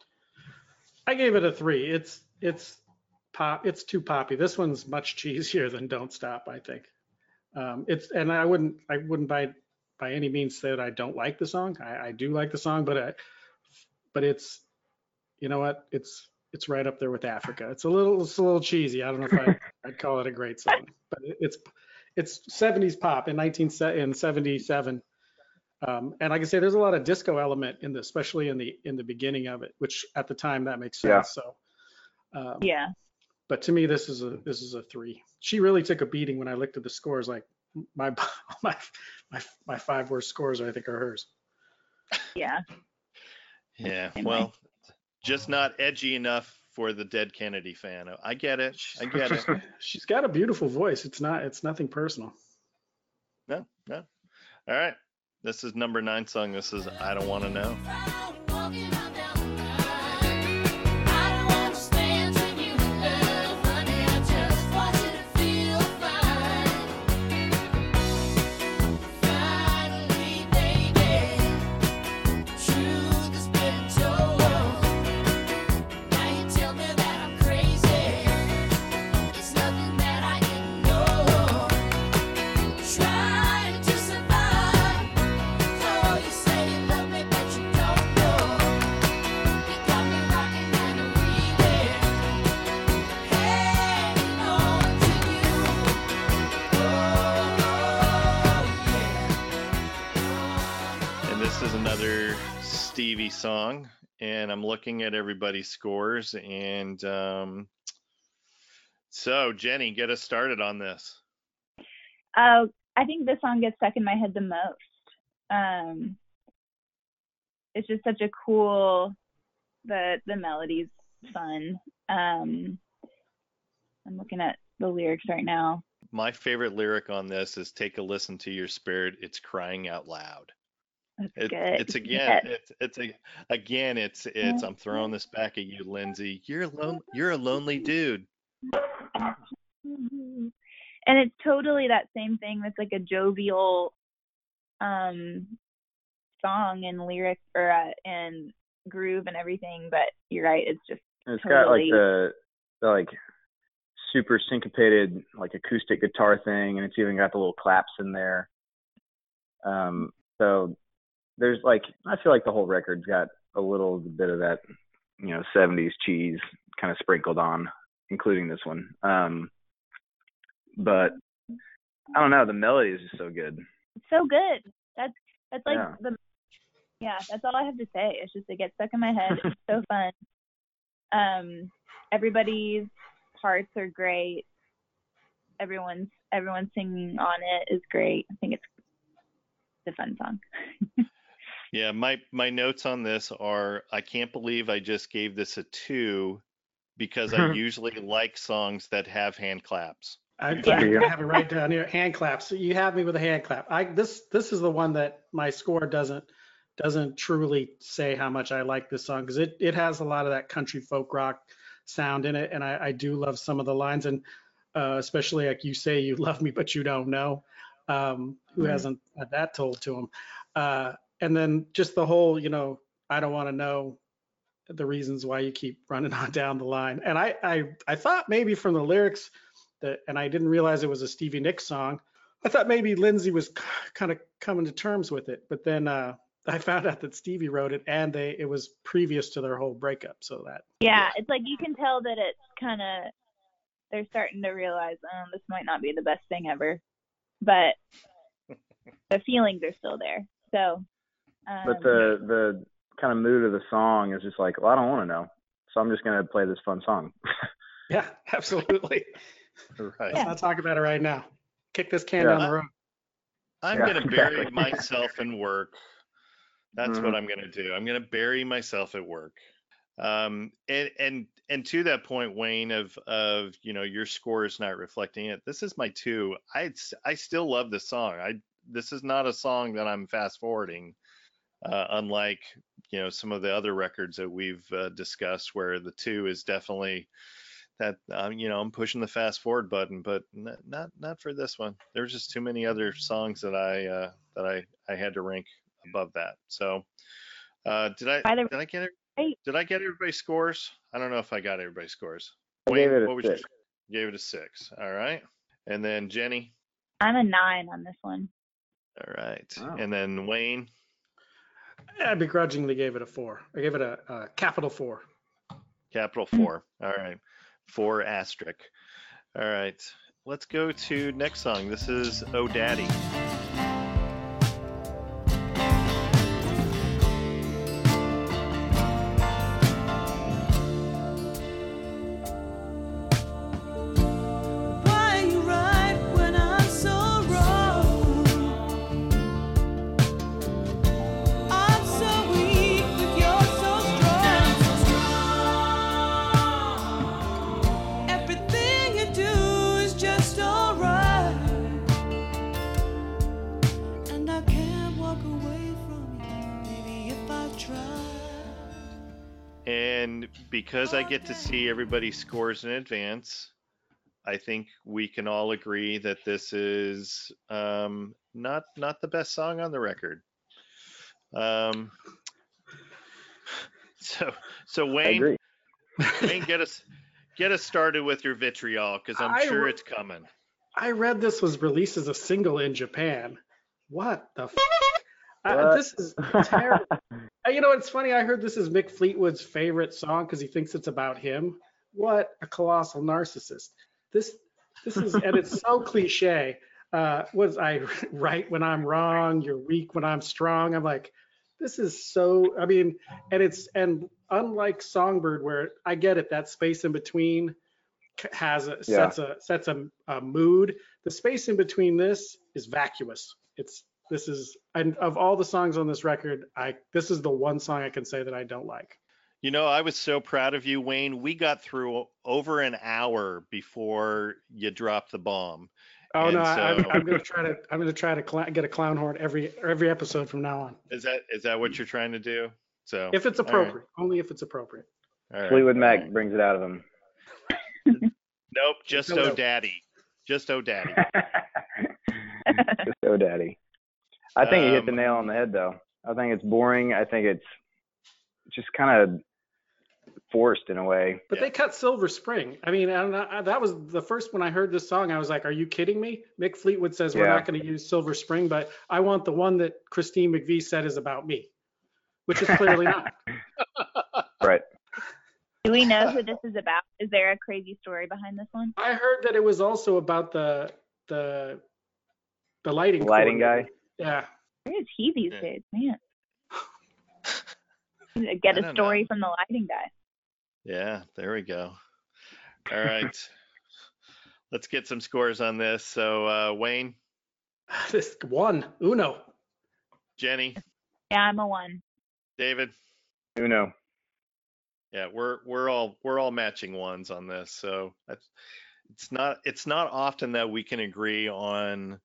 Speaker 2: I gave it a three. It's it's pop. It's too poppy. This one's much [laughs] cheesier than Don't Stop. I think. Um, it's and I wouldn't I wouldn't by by any means say that I don't like the song. I, I do like the song, but I, but it's you know what it's it's right up there with Africa. It's a little it's a little cheesy. I don't know if I, [laughs] I'd call it a great song, but it's it's 70s pop in 19 se- in 77. Um, and like I say, there's a lot of disco element in the, especially in the in the beginning of it, which at the time that makes sense.
Speaker 7: Yeah.
Speaker 2: So Um,
Speaker 4: Yeah.
Speaker 2: But to me, this is a this is a three. She really took a beating when I looked at the scores. Like my [laughs] my my my five worst scores, I think, are hers.
Speaker 4: Yeah.
Speaker 1: Yeah.
Speaker 4: Same
Speaker 1: Well, just not edgy enough for the dead Kennedy fan. I get it. I get it. [laughs]
Speaker 2: She's got a beautiful voice. It's not. It's nothing personal.
Speaker 1: No, no. All right. This is number nine song. This is I Don't Want to Know. Song. And I'm looking at everybody's scores. And um, so, Jenny, get us started on this.
Speaker 4: Uh, I think this song gets stuck in my head the most. Um, it's just such a cool. The the melody's fun. Um, I'm looking at the lyrics right now.
Speaker 1: My favorite lyric on this is Take a listen to your spirit. It's crying out loud.
Speaker 4: That's
Speaker 1: It,
Speaker 4: good.
Speaker 1: it's [laughs] again,
Speaker 4: Yes.
Speaker 1: it's it's a again, it's it's. I'm throwing this back at you, Lindsey. You're alone. You're a lonely dude.
Speaker 4: and it's totally that same thing that's like a jovial um song and lyric or uh, and groove and everything but you're right it's just
Speaker 3: And it's got like the, the like super syncopated like acoustic guitar thing, and it's even got the little claps in there. Um, so there's like I feel like the whole record's got a little bit of that, you know, 70s cheese kind of sprinkled on, including this one. Um, but I don't know, the melody is just so good.
Speaker 4: it's so good. That's that's like
Speaker 3: Yeah.
Speaker 4: the yeah that's all i have to say. It's just it gets stuck in my head. It's so [laughs] fun. Um everybody's parts are great. Everyone's everyone singing on it is great. I think it's it's a fun song [laughs]
Speaker 1: Yeah, my my notes on this are I can't believe I just gave this a two because I [laughs] usually like songs that have hand claps.
Speaker 2: I, I have it right down here. Hand claps. You have me with a hand clap. I this this is the one that my score doesn't doesn't truly say how much I like this song because it it has a lot of that country folk rock sound in it, and I, I do love some of the lines, and uh, especially like you say, you love me but you don't know. Um, who
Speaker 3: Mhm.
Speaker 2: hasn't had that told to him? Uh, and then just the whole, you know, I don't want to know the reasons why you keep [laughs] running on down the line. And I I I thought maybe from the lyrics that, and I didn't realize it was a Stevie Nicks song. I thought maybe Lindsey was kind of coming to terms with it, but then uh, I found out that Stevie wrote it, and they it was previous to their whole breakup. So that
Speaker 4: Yeah, it's like you can tell that it's kind of they're starting to realize, oh, this might not be the best thing ever, but [laughs] the feelings are still there. So, um,
Speaker 3: But the the kind of mood of the song is just like, well, I don't want to know, so I'm just gonna play this fun song. [laughs]
Speaker 2: yeah, absolutely.
Speaker 1: Right.
Speaker 2: Let's not talk about it right now. Kick this can
Speaker 3: Yeah.
Speaker 2: down the road.
Speaker 1: I'm
Speaker 3: Yeah,
Speaker 1: gonna bury
Speaker 3: exactly.
Speaker 1: myself in work. That's what
Speaker 3: Mhm.
Speaker 1: I'm gonna do. I'm gonna bury myself at work. Um, and and and to that point, Wayne, of of you know your score is not reflecting it. This is my two. I I still love this song. I this is not a song that I'm fast forwarding, uh, unlike you know some of the other records that we've uh, discussed, where the two is definitely that um, you know I'm pushing the fast forward button, but not not, not for this one. There's just too many other songs that I uh, that I I had to rank above that. So uh, did I did I get it? Did I get everybody's scores? I don't know if I got everybody's scores.
Speaker 3: I gave it a
Speaker 1: what was your-
Speaker 3: six.
Speaker 1: gave it a six. All right. And then Jenny.
Speaker 4: I'm a nine on this one.
Speaker 1: All right.
Speaker 3: Wow.
Speaker 1: And then Wayne.
Speaker 2: I begrudgingly gave it a four. I gave it a, a capital four.
Speaker 1: Capital four. All right. Four asterisk. All right. Let's go to next song. This is Oh Daddy. Because I get to see everybody's scores in advance, I think we can all agree that this is um, not not the best song on the record. Um, [laughs] so so Wayne. Wayne, get us get us started with your vitriol because I'm
Speaker 2: I
Speaker 1: sure
Speaker 2: re-
Speaker 1: it's coming.
Speaker 2: I read this was released as a single in Japan. What the? F- I, this is terrible. [laughs] Uh, You know, it's funny. I heard this is Mick Fleetwood's favorite song because he thinks it's about him. What a colossal narcissist. This, this is, and it's so [laughs] cliche. Uh, was I [laughs] right when I'm wrong? You're weak when I'm strong. I'm like, this is so. I mean, and it's and unlike Songbird, where I get it, that space in between has a
Speaker 7: Yeah.
Speaker 2: sets a sets a, a mood. The space in between this is vacuous. It's this is and of all the songs on this record, I this is the one song I can say that I don't like.
Speaker 1: You know, I was so proud of you, Wayne. We got through over an hour before you dropped the bomb.
Speaker 2: Oh
Speaker 1: And
Speaker 2: no, I, I'm, I'm gonna try to I'm gonna try to cl- get a clown horn every every episode from now on,
Speaker 1: Is that is that what you're trying to do? So
Speaker 2: if it's
Speaker 1: all right,
Speaker 2: appropriate. Only if it's appropriate.
Speaker 1: all right.
Speaker 7: Fleetwood Mac brings it out of him.
Speaker 1: Nope, just
Speaker 2: No,
Speaker 1: oh
Speaker 2: no.
Speaker 1: daddy, just oh daddy. [laughs]
Speaker 7: Just go, daddy. I think you hit the
Speaker 1: Um,
Speaker 7: nail on the head, though. I think it's boring. I think it's just kind of forced in a way.
Speaker 2: But
Speaker 1: Yeah.
Speaker 2: they cut Silver Spring. I mean, I I- that was the first when I heard this song. I was like, "Are you kidding me?" Mick Fleetwood says we're
Speaker 7: Yeah.
Speaker 2: not going to use Silver Spring, but I want the one that Christine McVie said is about me, which is clearly not. [laughs] [laughs]
Speaker 7: Right.
Speaker 4: Do we know who this is about? Is there a crazy story behind this one?
Speaker 2: I heard that it was also about the the the lighting
Speaker 7: Lighting
Speaker 2: coordinator.
Speaker 7: guy.
Speaker 2: Yeah.
Speaker 4: Where is he these
Speaker 1: Yeah.
Speaker 4: days, man? [laughs] Get a story
Speaker 1: know.
Speaker 4: from the lighting guy.
Speaker 1: Yeah, there we go. All right. Let's get some scores on this. So uh, Wayne, [sighs]
Speaker 2: This one Uno.
Speaker 1: Jenny,
Speaker 4: Yeah, I'm a one.
Speaker 1: David.
Speaker 7: Uno.
Speaker 1: Yeah, we're we're all we're all matching ones on this. So that's, it's not it's not often that we can agree on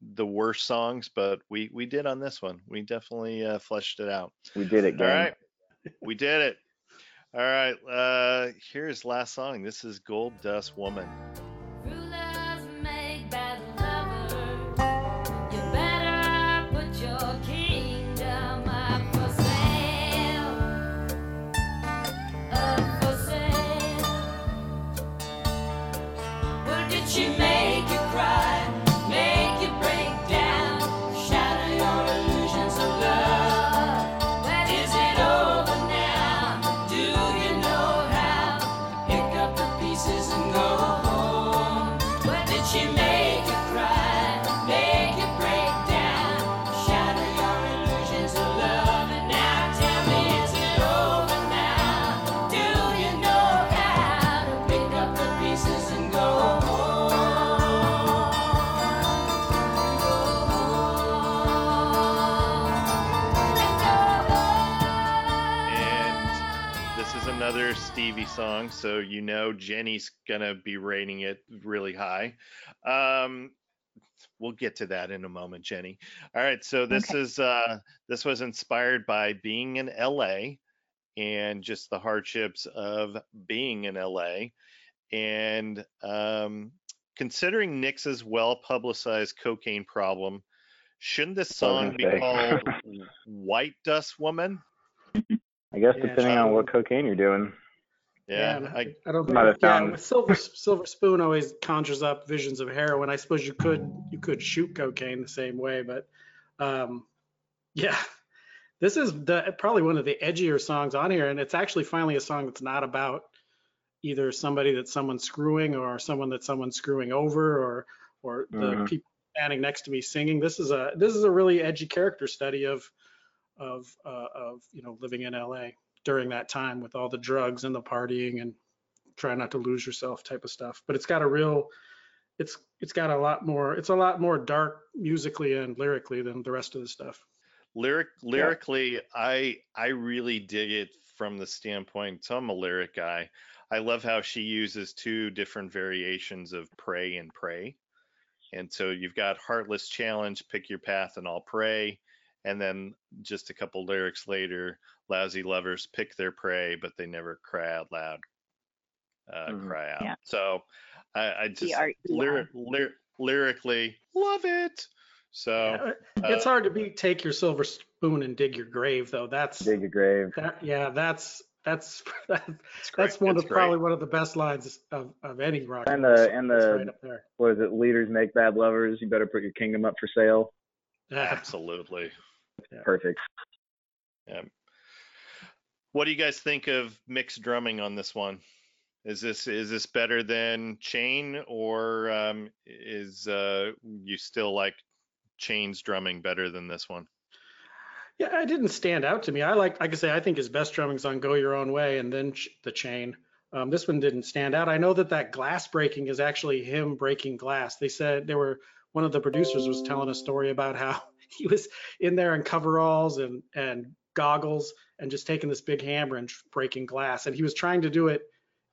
Speaker 1: the worst songs, but we we did on this one. We definitely uh, fleshed it out.
Speaker 7: We did it,
Speaker 1: All
Speaker 7: gang.
Speaker 1: right, we did it. All right, uh, here's last song. This is Gold Dust Woman. Stevie song, so you know Jenny's gonna be rating it really high. Um, we'll get to that in a moment, Jenny. All right, so this is uh, this was inspired by being in LA and just the hardships of being in LA, and um, considering Nicks's well-publicized cocaine problem. Shouldn't this
Speaker 7: That's what I was
Speaker 1: song be
Speaker 7: gonna
Speaker 1: called [laughs] White Dust Woman?
Speaker 7: I guess
Speaker 2: Yeah,
Speaker 7: depending on what cocaine you're doing.
Speaker 1: Yeah,
Speaker 2: and
Speaker 1: I,
Speaker 2: I don't
Speaker 7: Might
Speaker 2: think. Yeah,
Speaker 7: found-
Speaker 2: Silver Silver Spoon always conjures up visions of heroin. I suppose you could you could shoot cocaine the same way, but um, yeah, this is the probably one of the edgier songs on here, and it's actually finally a song that's not about either somebody that someone's screwing or someone that someone's screwing over or or the
Speaker 7: Mhm.
Speaker 2: people standing next to me singing. This is a this is a really edgy character study of of uh, of you know living in LA during that time with all the drugs and the partying and try not to lose yourself type of stuff. But it's got a real it's it's got a lot more it's a lot more dark musically and lyrically than the rest of the stuff.
Speaker 1: lyric lyrically, I I really dig it from the standpoint. So I'm a lyric guy. I love how she uses two different variations of pray and pray. And so you've got heartless challenge, pick your path and I'll pray. And then just a couple lyrics later, lousy lovers pick their prey, but they never cry out loud. Uh,
Speaker 7: Mhm.
Speaker 1: Cry out.
Speaker 4: Yeah.
Speaker 1: So I, I just
Speaker 4: art-
Speaker 1: lyri- lyri- lyrically love it. So
Speaker 2: Yeah, it's
Speaker 1: uh,
Speaker 2: hard to beat "Take Your Silver Spoon and Dig Your Grave," though. That's
Speaker 7: Dig a grave.
Speaker 2: that. Yeah, that's that's [laughs] that's, that's one
Speaker 1: It's
Speaker 2: of
Speaker 1: great.
Speaker 2: probably one of the best lines of, of any rock
Speaker 7: And the-
Speaker 2: song.
Speaker 7: and the-
Speaker 2: right.
Speaker 7: What is it? Leaders make bad lovers. You better put your kingdom up for sale.
Speaker 2: Yeah.
Speaker 1: Absolutely.
Speaker 7: Perfect. Yeah.
Speaker 1: What do you guys think of Mick's drumming on this one? Is this is this better than Chain, or um, is uh, you still like Chain's drumming better than this one?
Speaker 2: Yeah, it didn't stand out to me. I like, like I say, I think his best drumming's on "Go Your Own Way" and then Ch- the Chain. Um, this one didn't stand out. I know that that glass breaking is actually him breaking glass. They said they were one of the producers was telling a story about how [laughs] he was in there in coveralls and and goggles and just taking this big hammer and breaking glass. And he was trying to do it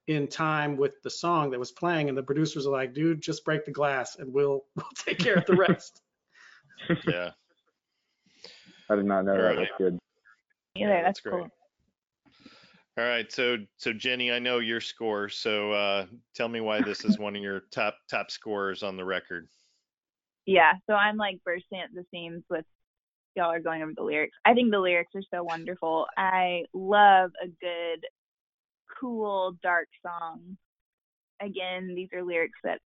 Speaker 2: in time with the song that was playing. And the producers are like, "Dude, just break the glass and we'll [laughs] we'll take care of the rest." [laughs]
Speaker 1: Yeah,
Speaker 7: I did not know that.
Speaker 1: Alright.
Speaker 7: That's good.
Speaker 4: Either.
Speaker 1: Yeah,
Speaker 4: that's
Speaker 1: that's great.
Speaker 4: cool.
Speaker 1: All right, so so Jenny, I know your score, so uh, tell me why this is one of your top top scores on the record.
Speaker 4: Yeah, so I'm like bursting at the seams with y'all are going over the lyrics. I think the lyrics are so wonderful. I love a good, cool, dark song. Again, these are lyrics that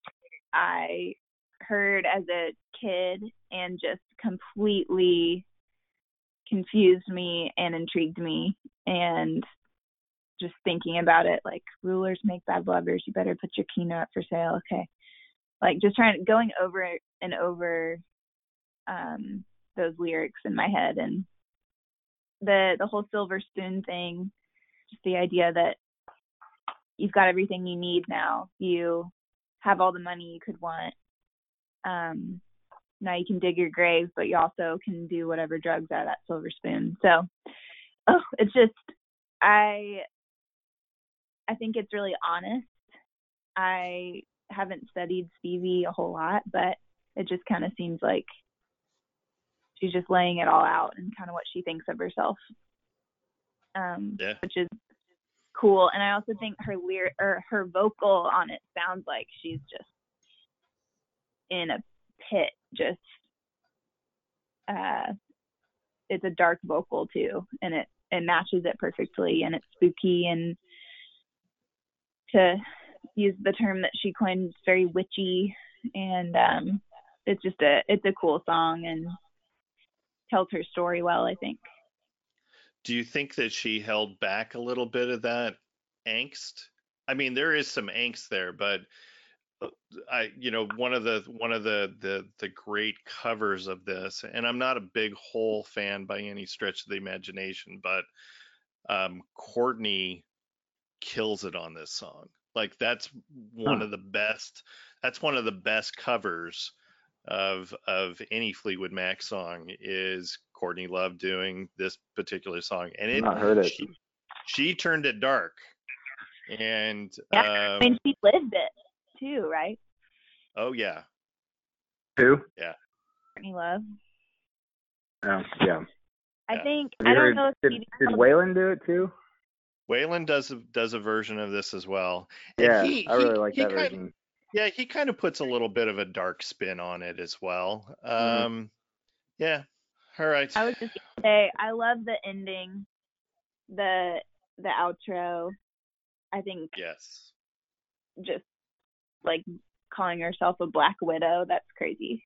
Speaker 4: I heard as a kid and just completely confused me and intrigued me. And just thinking about it, like rulers make bad lovers. You better put your keynote for sale. Okay like just trying going over and over um those lyrics in my head and the the whole silver spoon thing just the idea that you've got everything you need now. You have all the money you could want. Um now you can dig your grave but you also can do whatever drugs out of that silver spoon. So oh it's just i i think it's really honest. I haven't studied Stevie a whole lot, but it just kind of seems like she's just laying it all out and kind of what she thinks of herself. Um,
Speaker 1: Yeah.
Speaker 4: which is cool. And I also think her lyric or her vocal on it sounds like she's just in a pit, just uh it's a dark vocal too and it it matches it perfectly and it's spooky and to use the term that she coined very witchy and um it's just a it's a cool song and tells her story well i think
Speaker 1: Do you think that she held back a little bit of that angst? I mean, there is some angst there, but uh, I, you know, one of the one of the the the great covers of this, and I'm not a big Hole fan by any stretch of the imagination, but um, Courtney kills it on this song. Like that's one
Speaker 7: Huh.
Speaker 1: of the best. That's one of the best covers of of any Fleetwood Mac song is Courtney Love doing this particular song, and
Speaker 7: I've
Speaker 1: it
Speaker 7: not heard it.
Speaker 1: she, she turned it dark, and
Speaker 4: i
Speaker 1: um,
Speaker 4: mean she lived it too right
Speaker 1: oh yeah,
Speaker 7: Who? Yeah.
Speaker 4: Courtney love
Speaker 7: Oh, yeah.
Speaker 4: i
Speaker 1: Yeah.
Speaker 4: think
Speaker 7: Have
Speaker 4: i
Speaker 7: you
Speaker 4: don't know if
Speaker 7: did,
Speaker 4: Stevie
Speaker 7: did
Speaker 4: Nicks-
Speaker 7: Waylon do it too?
Speaker 1: Waylon does a, does a version of this as well. And
Speaker 7: Yeah,
Speaker 1: he-
Speaker 7: I really
Speaker 1: he-
Speaker 7: like
Speaker 1: he
Speaker 7: that
Speaker 1: kind-
Speaker 7: version.
Speaker 1: Yeah, he kind of puts a little bit of a dark spin on it as well.
Speaker 7: Mhm.
Speaker 1: Um, yeah. All right.
Speaker 4: i was just gonna say i love the ending the the outro i think
Speaker 1: Yes.
Speaker 4: just like calling herself a black widow that's crazy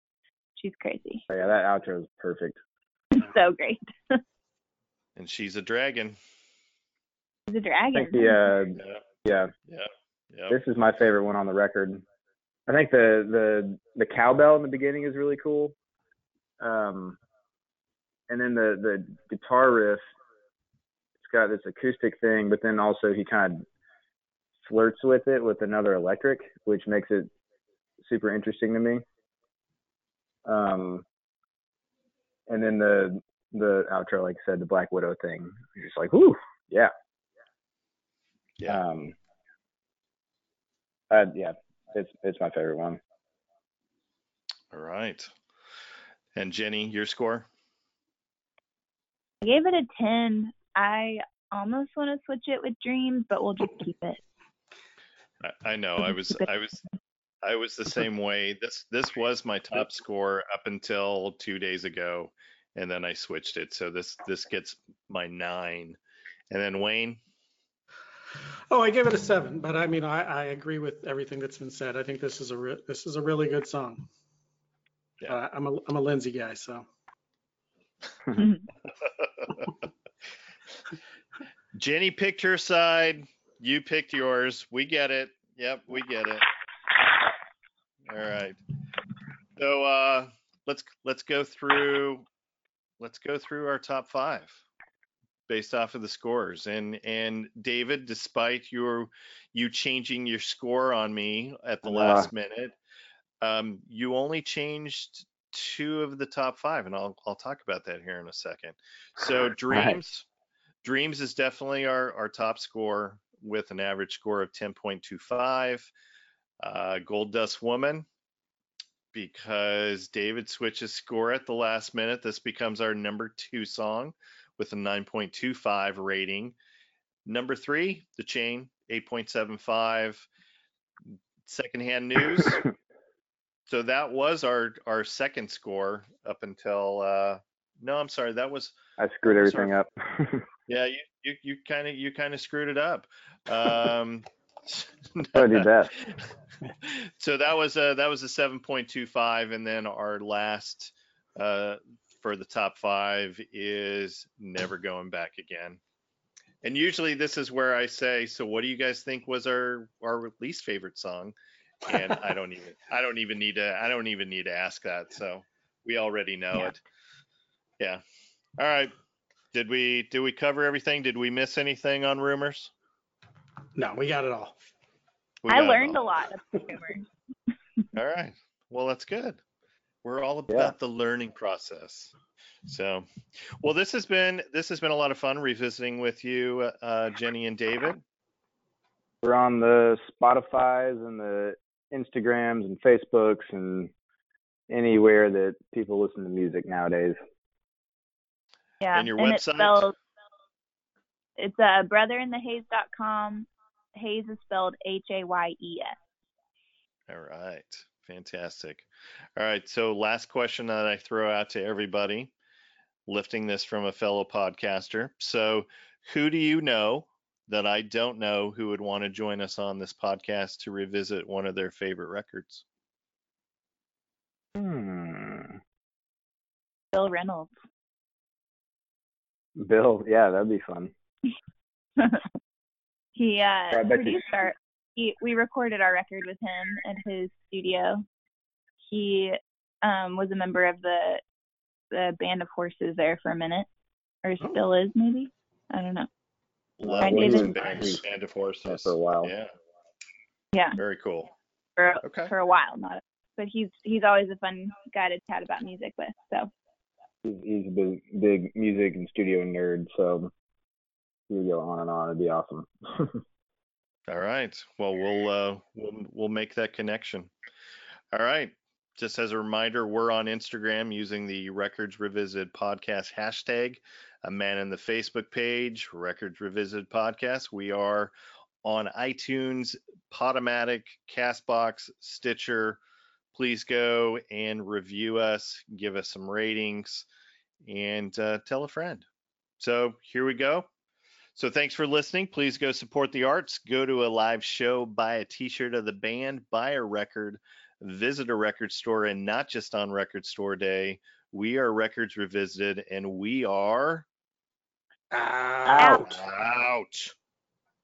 Speaker 4: she's crazy
Speaker 7: Oh, yeah, that outro is perfect. [laughs]
Speaker 4: so great [laughs]
Speaker 1: And she's a dragon.
Speaker 4: She's a
Speaker 7: I
Speaker 4: dragon
Speaker 7: think the uh,
Speaker 1: Yeah.
Speaker 7: yeah,
Speaker 1: Yeah. Yeah.
Speaker 7: this is my favorite one on the record. I think the the the cowbell in the beginning is really cool. Um, and then the the guitar riff, it's got this acoustic thing, but then also he kind of flirts with it with another electric, which makes it super interesting to me. Um, and then the the outro, like I said, the Black Widow thing, you're just like, whoo, yeah.
Speaker 1: Yeah.
Speaker 7: Um, uh, yeah, it's it's my favorite one.
Speaker 1: All right. And Jenny, your score?
Speaker 4: I gave it a 10. I almost want to switch it with Dreams, but we'll just keep it.
Speaker 1: I, I know. I was I was I was the same way. This this was my top score up until two days ago, and then I switched it. So this this gets my nine, and then Wayne.
Speaker 2: Oh, I gave it a seven, but I mean, I, I agree with everything that's been said. I think this is a re- this is a really good song.
Speaker 1: Yeah.
Speaker 2: Uh, I'm a I'm a Lindsey guy, so [laughs]
Speaker 1: Jenny picked her side. You picked yours. We get it. Yep, we get it. All right. So uh, let's let's go through let's go through our top five based off of the scores. And and David, despite your you changing your score on me at the
Speaker 7: Uh.
Speaker 1: last minute, um, you only changed two of the top five, and I'll I'll talk about that here in a second. So [laughs]
Speaker 7: Right.
Speaker 1: Dreams, Dreams is definitely our our top score with an average score of 10.25. Uh, Gold Dust Woman, because David switches score at the last minute. This becomes our number two song with a 9.25 rating. Number three, The Chain, 8.75. Secondhand News. [coughs] so that was our our second score up until uh no, I'm sorry, that was
Speaker 7: I screwed everything up. [laughs]
Speaker 1: yeah, you you you kind of you kind of screwed it up. Um [laughs]
Speaker 7: I did that.
Speaker 1: so that was a that was a 7.25 and then our last uh for the top 5 is never going back again. And usually this is where I say, so what do you guys think was our our least favorite song? And I don't even I don't even need to I don't even need to ask that. So we already know
Speaker 4: Yeah.
Speaker 1: it. Yeah. All right. Did we did we cover everything? Did we miss anything on Rumours?
Speaker 2: no, we got it all.
Speaker 1: We
Speaker 4: I
Speaker 1: got it
Speaker 4: learned a lot of rumors.
Speaker 1: All right. Well, that's good. We're all about
Speaker 7: Yeah.
Speaker 1: the learning process. So, well, this has been this has been a lot of fun revisiting with you, uh, Jenny and David.
Speaker 7: We're on the Spotify's and the Instagrams and Facebooks and anywhere that people listen to music nowadays.
Speaker 4: Yeah.
Speaker 1: And your
Speaker 4: it's
Speaker 1: website?
Speaker 4: spelled, it's uh, brotherinthehayes.com. Hayes is spelled H A Y E S.
Speaker 1: All right. Fantastic. All right. So, last question that I throw out to everybody, lifting this from a fellow podcaster. So, who do you know that I don't know who would want to join us on this podcast to revisit one of their favorite records?
Speaker 7: Hmm.
Speaker 4: Bill Reynolds.
Speaker 7: Bill, yeah, that'd be fun. [laughs]
Speaker 4: he uh,
Speaker 7: I bet you-
Speaker 4: produced our. He, we recorded our record with him at his studio. He um, was a member of the the band of horses there for a minute, or
Speaker 2: Oh.
Speaker 4: still is maybe. I don't know.
Speaker 1: Love
Speaker 4: I
Speaker 1: Boys
Speaker 4: did
Speaker 1: and
Speaker 7: it.
Speaker 1: Band of Horses.
Speaker 7: Yeah, for a while.
Speaker 1: Yeah,
Speaker 4: Yeah,
Speaker 1: very cool.
Speaker 4: for
Speaker 1: Okay.
Speaker 4: for a while, not. But he's he's always a fun guy to chat about music with. So
Speaker 7: He's, he's a big, big music and studio nerd, so we could go on and on. It'd be awesome. [laughs]
Speaker 1: All right. Well, we'll uh, we'll we'll make that connection. All right. Just as a reminder, we're on Instagram using the Records Revisited podcast hashtag. A man in the Facebook page, Records Revisited podcast. We are on iTunes, Podomatic, Castbox, Stitcher. Please go and review us, give us some ratings, and uh, tell a friend. So here we go. So thanks for listening. Please go support the arts. Go to a live show, buy a t-shirt of the band, buy a record, visit a record store, and not just on Record Store Day. We are Records Revisited, and we are
Speaker 2: Out.
Speaker 1: out.